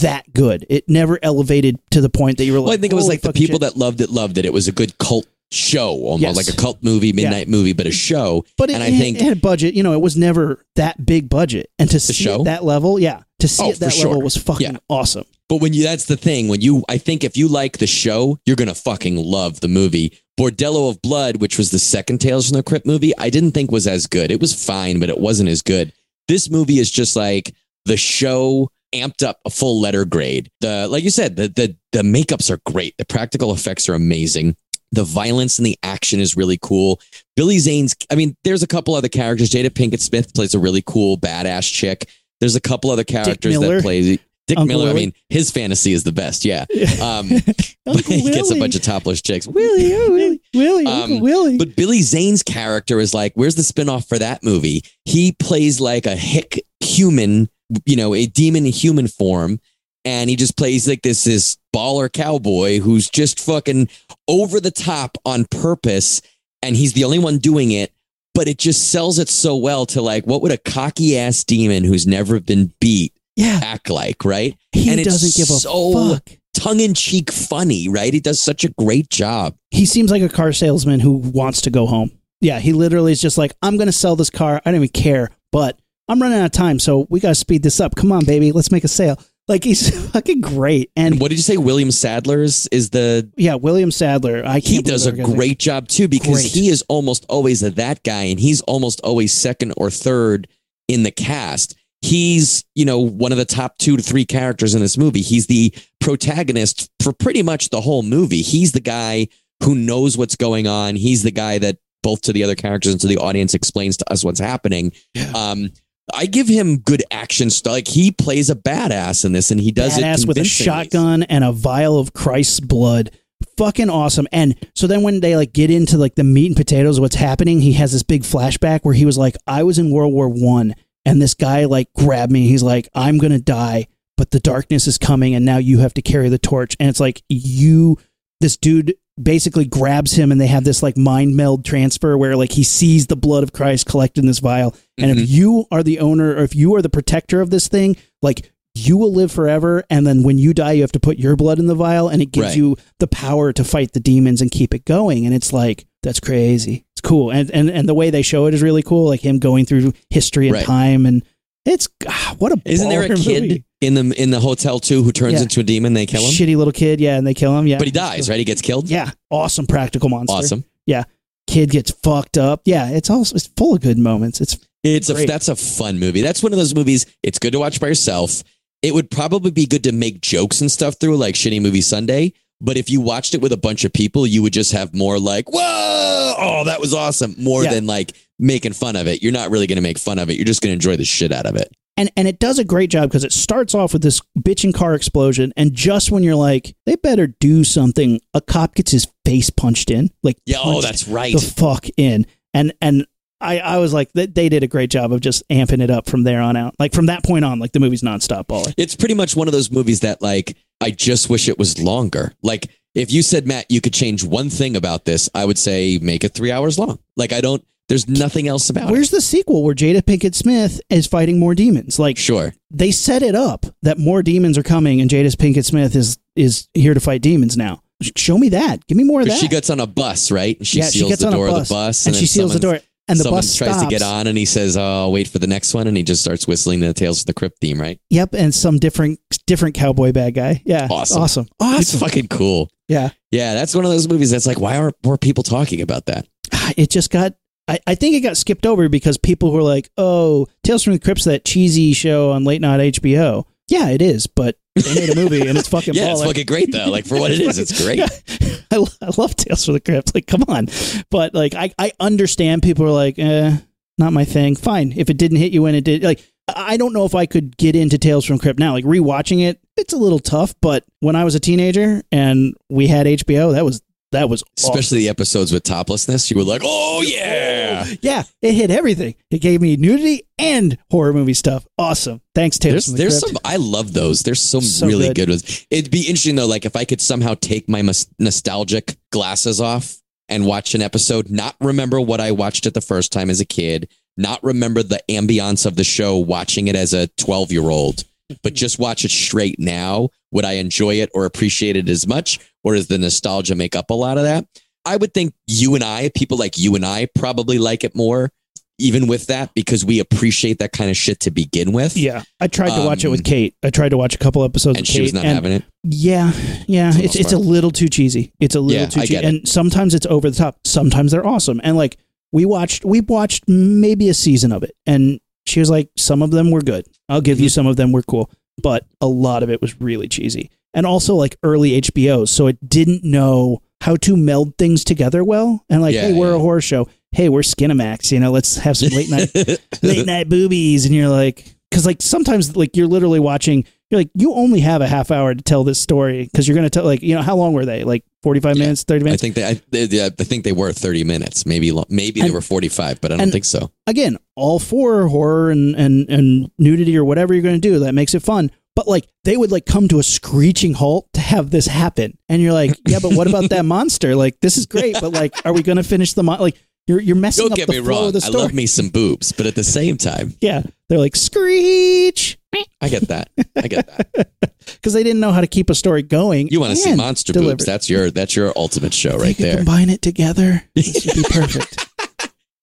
that good. It never elevated to the point that you were like. Well, I think it was like the people shit." that loved it loved it. It was a good cult show, almost Yes. like a cult movie, midnight movie, but a show. But it, and I it- think it had budget. You know, it was never that big budget, and to see show? that level, yeah, to see Oh, it that level sure. was fucking Yeah. awesome. But when you, that's the thing. When you, I think if you like the show, you're going to fucking love the movie. Bordello of Blood, which was the second Tales from the Crypt movie, I didn't think was as good. It was fine, but it wasn't as good. This movie is just like the show amped up a full letter grade. The, like you said, the, the, the makeups are great. The practical effects are amazing. The violence and the action is really cool. Billy Zane's, I mean, there's a couple other characters. Jada Pinkett Smith plays a really cool, badass chick. There's a couple other characters that play Dick Uncle Miller. I mean, his fantasy is the best. Yeah. Um, but Uncle he gets a bunch of topless chicks. Willie, oh, Willie, Willie, Uncle Um, Willie. But Billy Zane's character is like, where's the spinoff for that movie? He plays like a hick human, you know, a demon in human form. And he just plays like this, this baller cowboy who's just fucking over the top on purpose. And he's the only one doing it. But it just sells it so well to like, what would a cocky ass demon who's never been beat yeah, act like, right? he and it's doesn't give a so- fuck. Tongue in cheek funny, right? He does such a great job. He seems like a car salesman who wants to go home. Yeah, he literally is just like, I'm going to sell this car. I don't even care, but I'm running out of time, so we got to speed this up. Come on, baby, let's make a sale. Like he's fucking great. And What did you say? William Sadler's is the yeah, William Sadler. I can't. he does a great job too because Great. he is almost always that guy and he's almost always second or third in the cast. He's, you know, one of the top two to three characters in this movie. He's the protagonist for pretty much the whole movie. He's the guy who knows what's going on. He's the guy that both to the other characters and to the audience explains to us what's happening. Um, I give him good action stuff. Like he plays a badass in this, and he does badass it with a shotgun and a vial of Christ's blood. Fucking awesome. And so then when they like get into like the meat and potatoes of what's happening, he has this big flashback where he was like, I was in World War One and this guy like grabbed me. He's like, I'm gonna die, but the darkness is coming and now you have to carry the torch. And it's like you this dude basically grabs him and they have this like mind meld transfer where like he sees the blood of Christ collected in this vial. And if Mhm. you are the owner or if you are the protector of this thing, like you will live forever. And then when you die, you have to put your blood in the vial and it gives Right. you the power to fight the demons and keep it going. And it's like, that's crazy. Cool. And, and, and the way they show it is really cool. Like him going through history and Right. time. And it's, ah, what a Isn't there a kid movie. in the in the hotel too who turns Yeah. into a demon? They kill him, Shitty little kid. Yeah. And they kill him. Yeah. but he dies, right? He gets killed. Yeah. Awesome practical monster. awesome. Yeah, kid gets fucked up. Yeah. It's also, it's full of good moments. It's, It's a that's a fun movie. That's one of those movies. It's good to watch by yourself. It would probably be good to make jokes and stuff through, like Shitty Movie Sunday. But if you watched it with a bunch of people, you would just have more like, "Whoa, oh, that was awesome!" More Yeah. than like making fun of it. You're not really going to make fun of it. You're just going to enjoy the shit out of it. and and it does a great job because it starts off with this bitchin' car explosion, and just when you're like, they better do something, a cop gets his face punched in, like Yeah. Oh, that's right. the fuck in, and and I I was like, they, they did a great job of just amping it up from there on out, like from that point on, like the movie's nonstop baller. It's pretty much one of those movies that like I just wish it was longer. Like if you said Matt, you could change one thing about this, I would say make it three hours long. Like I don't. There's nothing else about Where's the sequel where Jada Pinkett Smith is fighting more demons? Like. Sure. they set it up that more demons are coming, and Jada Pinkett Smith is is here to fight demons now. Show me that. Give me more of that. She gets on a bus, right? And she Yeah, she gets the on a door of bus, the bus, and then she seals the door, and the someone bus tries stops. to get on, and he says, "Oh, I'll wait for the next one," and he just starts whistling the Tales of the Crypt theme, right? Yep, and some different different cowboy bad guy. Yeah, Awesome. awesome, It's fucking cool. Yeah, Yeah, that's one of those movies that's like, why aren't more people talking about that? it just got. I, I think it got skipped over because people were like, "Oh, Tales from the Crypt's that cheesy show on late night HBO." Yeah, it is, but they made a movie and it's fucking Yeah, it's fucking great though. Like for what it is, it's great. I, lo- I love Tales from the Crypt. Like, come on, but like, I I understand people are like, eh, not my thing. Fine, if it didn't hit you when it did, like. I don't know if I could get into Tales from Crypt now. Like rewatching it, it's a little tough. But when I was a teenager and we had HBO, that was that was awesome. Especially the episodes with toplessness, you were like, "Oh yeah." yeah, it hit everything. It gave me nudity and horror movie stuff. Awesome. Thanks, Taylor. There's the there's some I love those. There's some So really good. good. ones. It'd be interesting though, like if I could somehow take my mus- nostalgic glasses off and watch an episode, not remember what I watched it the first time as a kid, not remember the ambiance of the show watching it as a 12 year old, but mm-hmm. just watch it straight now. Would I enjoy it or appreciate it as much, or does the nostalgia make up a lot of that? I would think you and I, people like you and I, probably like it more, even with that, because we appreciate that kind of shit to begin with. Yeah, I tried to watch it with Um, Kate. I tried to watch a couple episodes and with she Kate, was not having it. Yeah, yeah, the it's it's a little too cheesy. It's a little Yeah, too cheesy, and sometimes it's over the top. Sometimes they're awesome, and like we watched, we watched maybe a season of it, and she was like, some of them were good. I'll give you Mm-hmm. some of them were cool, but a lot of it was really cheesy, and also like early HBO, so it didn't know how to meld things together well, and like, Yeah, hey, we're yeah. a horror show. Hey, we're Skinamax. You know, let's have some late night late night boobies and you're like because like sometimes like you're literally watching you're like you only have a half hour to tell this story because you're gonna tell like you know how long were they like 45 Yeah. minutes 30 minutes I think they, I, they, yeah, I think they were 30 minutes, maybe, maybe they were 45, but I don't think so. again all for horror and and and nudity or whatever you're gonna do that makes it fun but like they would like come to a screeching halt to have this happen and you're like yeah but what about that monster like this is great but like are we gonna finish the mon- like you're you're messing Don't up get the me flow wrong. of the I love me some boobs, but at the same time, yeah they're like screech I get that. I get that. because they didn't know how to keep a story going You want to see monster deliver. boobs? That's your that's your ultimate show If right there. Combine it together. This would be perfect.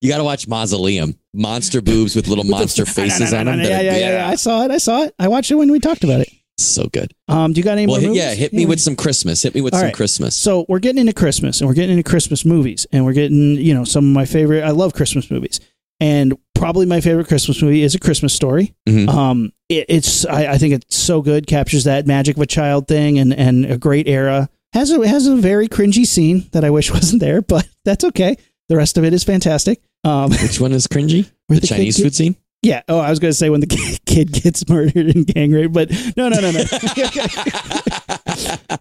You got to watch Mausoleum. Monster boobs with little monster faces on them. Yeah, yeah, yeah, yeah. I saw it. I saw it. I watched it when we talked about it. So good. Um, do you got any Well, more? hit, movies? yeah, hit me with some Christmas. Hit me with All some right. Christmas. So we're getting into Christmas, and we're getting into Christmas movies, and we're getting you know some of my favorite. I love Christmas movies, and probably my favorite Christmas movie is A Christmas Story. Mhm. Um, it, it's I, I think it's so good, captures that magic of a child thing, and and a great era. Has a has a very cringy scene that I wish wasn't there, but that's okay. The rest of it is fantastic. Um, Which one is cringy? The the Chinese get- food scene? Yeah. Oh, I was going to say when the kid gets murdered and gang raped, but no, no, no, no.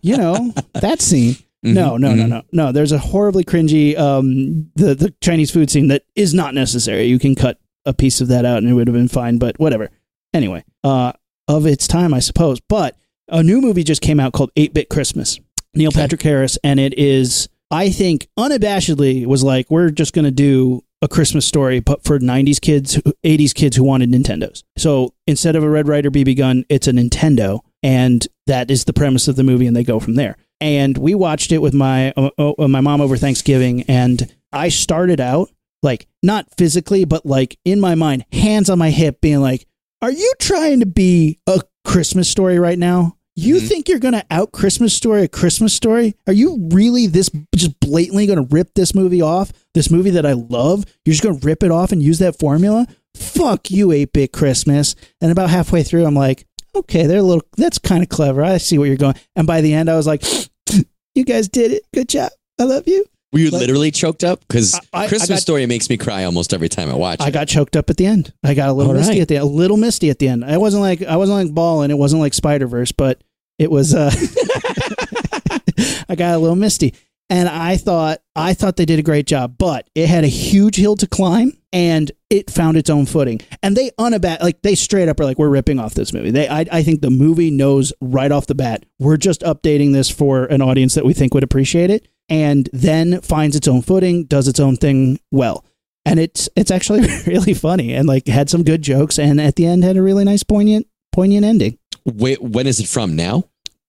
you know that scene. No, Mhm, no, no, mhm. no, no. There's a horribly cringy um the the Chinese food scene that is not necessary. You can cut a piece of that out and it would have been fine. But whatever. Anyway, uh, of its time, I suppose. But a new movie just came out called Eight Bit Christmas. Neil Okay. Patrick Harris, and it is I think unabashedly was like, we're just going to do a Christmas story, but for 90s kids, 80s kids who wanted Nintendos. So instead of a Red Ryder BB gun, it's a Nintendo. And that is the premise of the movie, and they go from there. And we watched it with my uh, uh, my mom over Thanksgiving, and I started out like not physically, but like in my mind, hands on my hip, being like, "Are you trying to be a Christmas story right now? You Mhm. think you're gonna out Christmas story a Christmas story? Are you really this just blatantly gonna rip this movie off? This movie that I love? You're just gonna rip it off and use that formula? Fuck you, 8 bit Christmas. And about halfway through, I'm like, okay, they're a little, that's kind of clever. I see where you're going. And by the end, I was like, you guys did it. Good job. I love you. Were you Like- literally choked up? Because I- I- Christmas got- Story makes me cry almost every time I watch It. I got choked up at the end. I got a little All misty right. at the a little misty at the end. I wasn't like I wasn't like balling. It wasn't like Spider Verse, but it was. uh I got a little misty, and I thought I thought they did a great job, but it had a huge hill to climb, and it found its own footing. And they unabat like they straight up are like we're ripping off this movie. They I, I think the movie knows right off the bat we're just updating this for an audience that we think would appreciate it, and then finds its own footing, does its own thing well and it's it's actually really funny and like had some good jokes and at the end had a really nice poignant poignant ending Wait, when is it from now?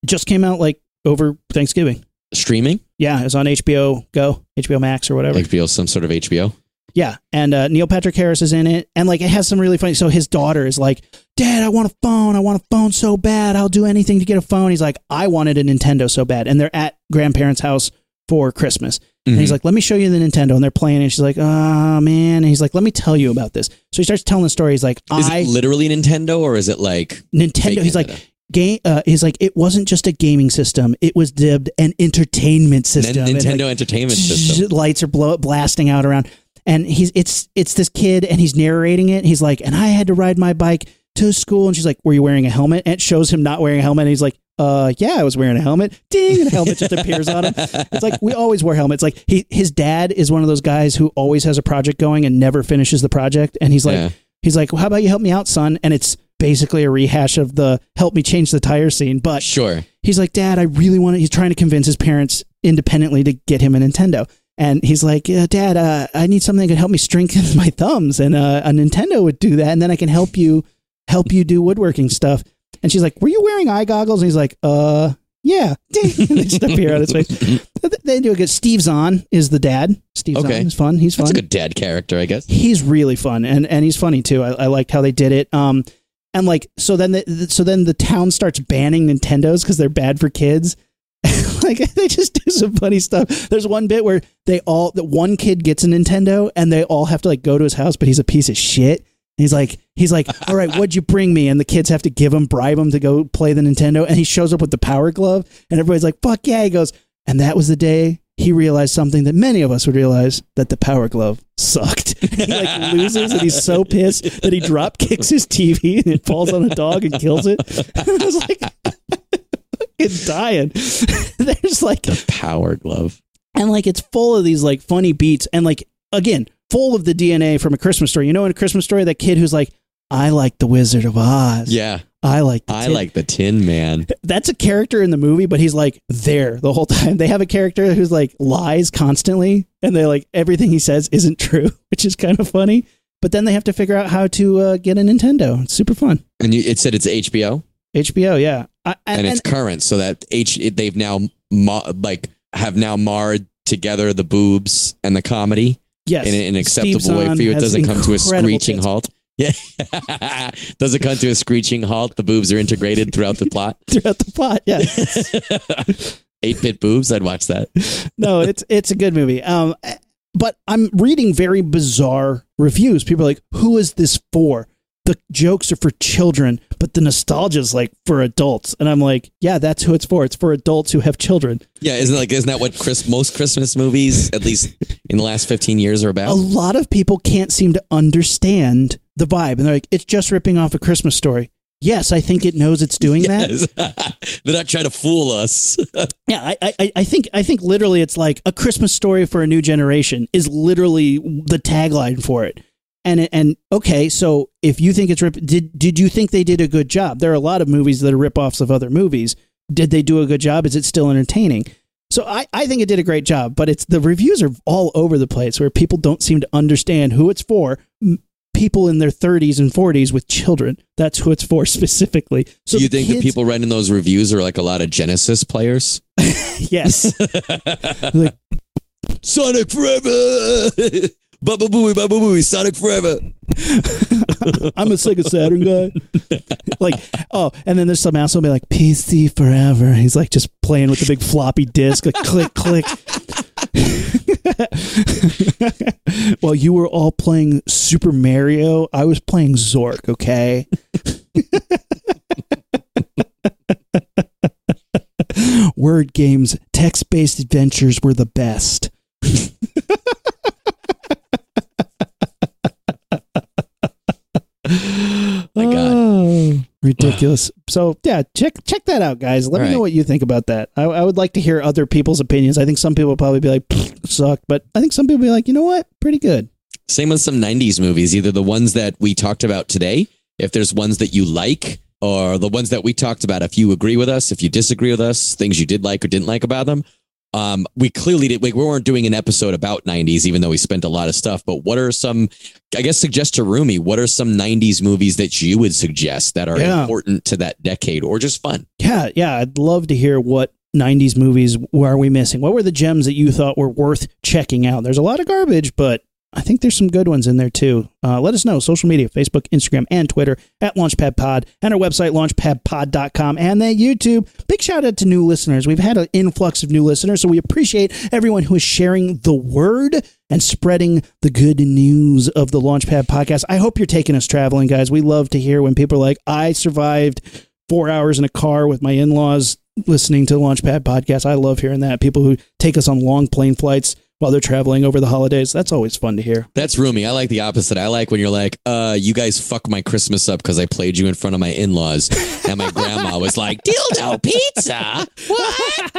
just came out like over thanksgiving Streaming? yeah it's on hbo go hbo max or whatever HBO, some sort of HBO? yeah and uh, neil patrick harris is in it and like it has some really funny so his daughter is like dad i want a phone i want a phone so bad i'll do anything to get a phone he's like i wanted a nintendo so bad and they're at grandparents house for christmas And he's Mhm. like, let me show you the Nintendo. And they're playing, and she's like, oh, man. And he's like, let me tell you about this. So he starts telling the story. He's like, Is I, it literally Nintendo or is it like Nintendo. He's like? Game, uh, he's like, it wasn't just a gaming system, it was dubbed an entertainment system. Nintendo like, Entertainment System? Lights are blow, blasting out around. And he's, it's, it's this kid, and he's narrating it. He's like, and I had to ride my bike to school. And she's like, were you wearing a helmet? And it shows him not wearing a helmet. And he's like, uh, yeah, I was wearing a helmet. Ding, and a helmet just appears on him. It's like we always wear helmets. Like he, his dad is one of those guys who always has a project going and never finishes the project. And he's like, Yeah. he's like, well, how about you help me out, son? And it's basically a rehash of the help me change the tire scene. But Sure. he's like, Dad, I really want to. He's trying to convince his parents independently to get him a Nintendo. And he's like, uh, Dad, uh, I need something that can help me strengthen my thumbs, and uh, a Nintendo would do that, and then I can help you help you do woodworking stuff. And she's like, Were you wearing eye goggles? And he's like, Uh, yeah. they just appear on his face. They do a good. Steve Zahn is the dad. Steve Okay. Zahn is fun. He's fun That's a good dad character, I guess. he's really fun and and he's funny too. I, I liked how they did it. Um, and like so then the, so then the town starts banning Nintendos because they're bad for kids. like they just do some funny stuff. There's one bit where they all that one kid gets a Nintendo and they all have to like go to his house, but he's a piece of shit. And he's like, he's like, all right, what'd you bring me? And the kids have to give him, bribe him to go play the Nintendo. And he shows up with the power glove, and everybody's like, fuck yeah. He goes, and that was the day he realized something that many of us would realize that the power glove sucked. he like loses and he's so pissed that he drop kicks his TV and it falls on a dog and kills it. I was like, fucking dying. There's like, the Power glove. and like it's full of these like funny beats and like again full of the dna from a christmas story you know in a christmas story that kid who's like i like the wizard of oz Yeah. I like the I Tin-" like the Tin Man. that's a character in the movie but he's like there the whole time they have a character who's like lies constantly and they're like everything he says isn't true which is kind of funny but then they have to figure out how to uh, get a nintendo it's super fun And you, it said it's HBO hbo yeah I, and, and, it's current, so that H it- they've now ma- like have now marred together the boobs and the comedy yes in an Steve acceptable way for you. It doesn't come to a screeching tits. halt. Yeah, Does it come to a screeching halt. The boobs are integrated throughout the plot. throughout the plot yeah Eight bit boobs. I'd watch that. no, it's it's a good movie. Um, but I'm reading very bizarre reviews. People are like, "Who is this for?" The jokes are for children, but the nostalgia is like for adults. And I'm like, "Yeah, that's who it's for. It's for adults who have children." Yeah, isn't like isn't that what Chris most Christmas movies, at least in the last fifteen years, are about? A lot of people can't seem to understand the vibe, and they're like, "It's just ripping off a Christmas story." Yes, I think it knows it's doing that. They're not trying to fool us. Yeah, I, I, I think I think literally it's like a Christmas story for a new generation is literally the tagline for it. And and okay, so if you think it's rip, did did you think they did a good job? There are a lot of movies that are ripoffs of other movies. Did they do a good job? Is it still entertaining? So I, I think it did a great job, but it's the reviews are all over the place where people don't seem to understand who it's for. People in their 30s and 40s with children. That's who it's for specifically. So Do you the think the people writing those reviews are like a lot of Genesis players? Yes. Like, Sonic forever! Baba Booey, Baba Booey, Sonic forever! I'm a Sega Saturn guy. like, oh, and then there's some asshole be like, PC forever. He's like just playing with the big floppy disk, like click, click. While you were all playing Super Mario, I was playing Zork, okay? Word games, text based adventures were the best. My God. Oh, ridiculous. so yeah, check check that out, guys. Let All me know right. what you think about that. I, I would like to hear other people's opinions. I think some people will probably be like, "Pfft, sucked, but I think some people will be like, you know what, pretty good. Same with some 90s movies, either the ones that we talked about today, if there's ones that you like, or the ones that we talked about, if you agree with us, if you disagree with us, things you did like or didn't like about them. Um, we clearly did, we, we weren't doing an episode about 90s, even though we spent a lot of stuff. But what are some, I guess, suggest to Rumi, what are some 90s movies that you would suggest that are Yeah. important to that decade or just fun? Yeah, yeah. I'd love to hear what 90s movies were we missing? What were the gems that you thought were worth checking out? There's a lot of garbage, but I think there's some good ones in there too. Uh, let us know. Social media, Facebook, Instagram, and Twitter at Launchpad Pod, and our website, launchpadpod.com, and then YouTube. Big shout out to new listeners. We've had an influx of new listeners, so we appreciate everyone who is sharing the word and spreading the good news of the Launchpad podcast. I hope you're taking us traveling, guys. We love to hear when people are like, I survived four hours in a car with my in laws listening to the Launchpad podcast. I love hearing that. People who take us on long plane flights while they're traveling over the holidays. That's always fun to hear. That's roomy. I like the opposite. I like when you're like, uh, you guys fuck my Christmas up because I played you in front of my in laws. And my grandma was like, dildo pizza? What?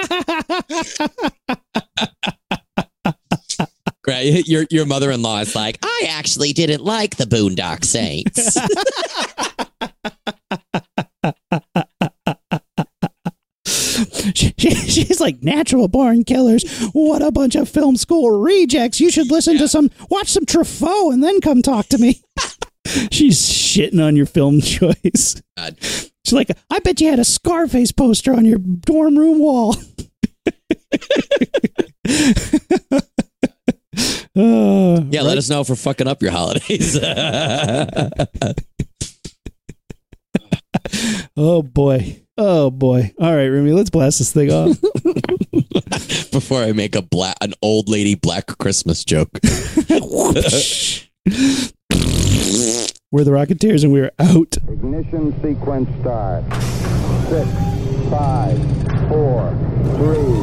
Great. Your, your mother in law is like, I actually didn't like the Boondock Saints. She, she, she's like natural born killers. What a bunch of film school rejects. You should listen to some, watch some Truffaut and then come talk to me. she's shitting on your film choice. God. She's like, I bet you had a Scarface poster on your dorm room wall. Uh, Yeah, let us know if we're fucking up your holidays. oh boy. Oh boy! All right, Rumi, let's blast this thing off before I make a black an old lady black Christmas joke. we're the Rocketeers, and we're out. Ignition sequence start. Six, five, four, three,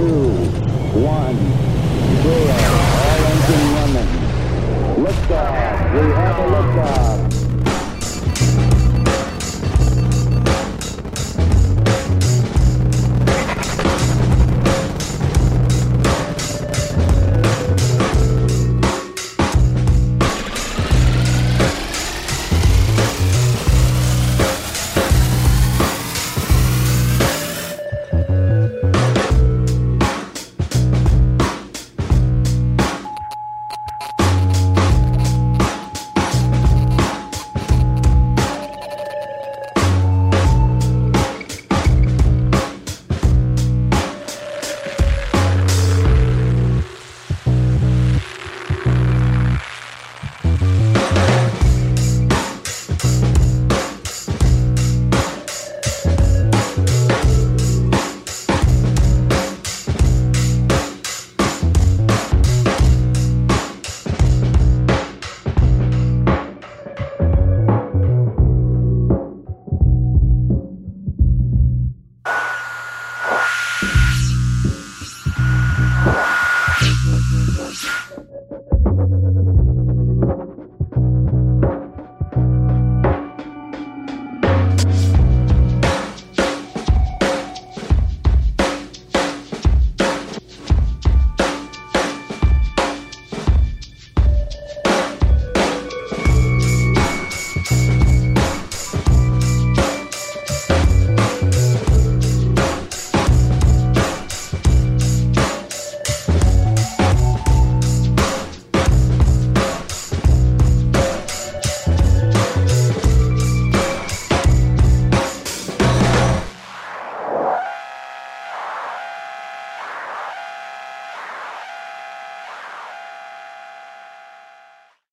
two, one, zero. All engine running. Liftoff. We have a liftoff.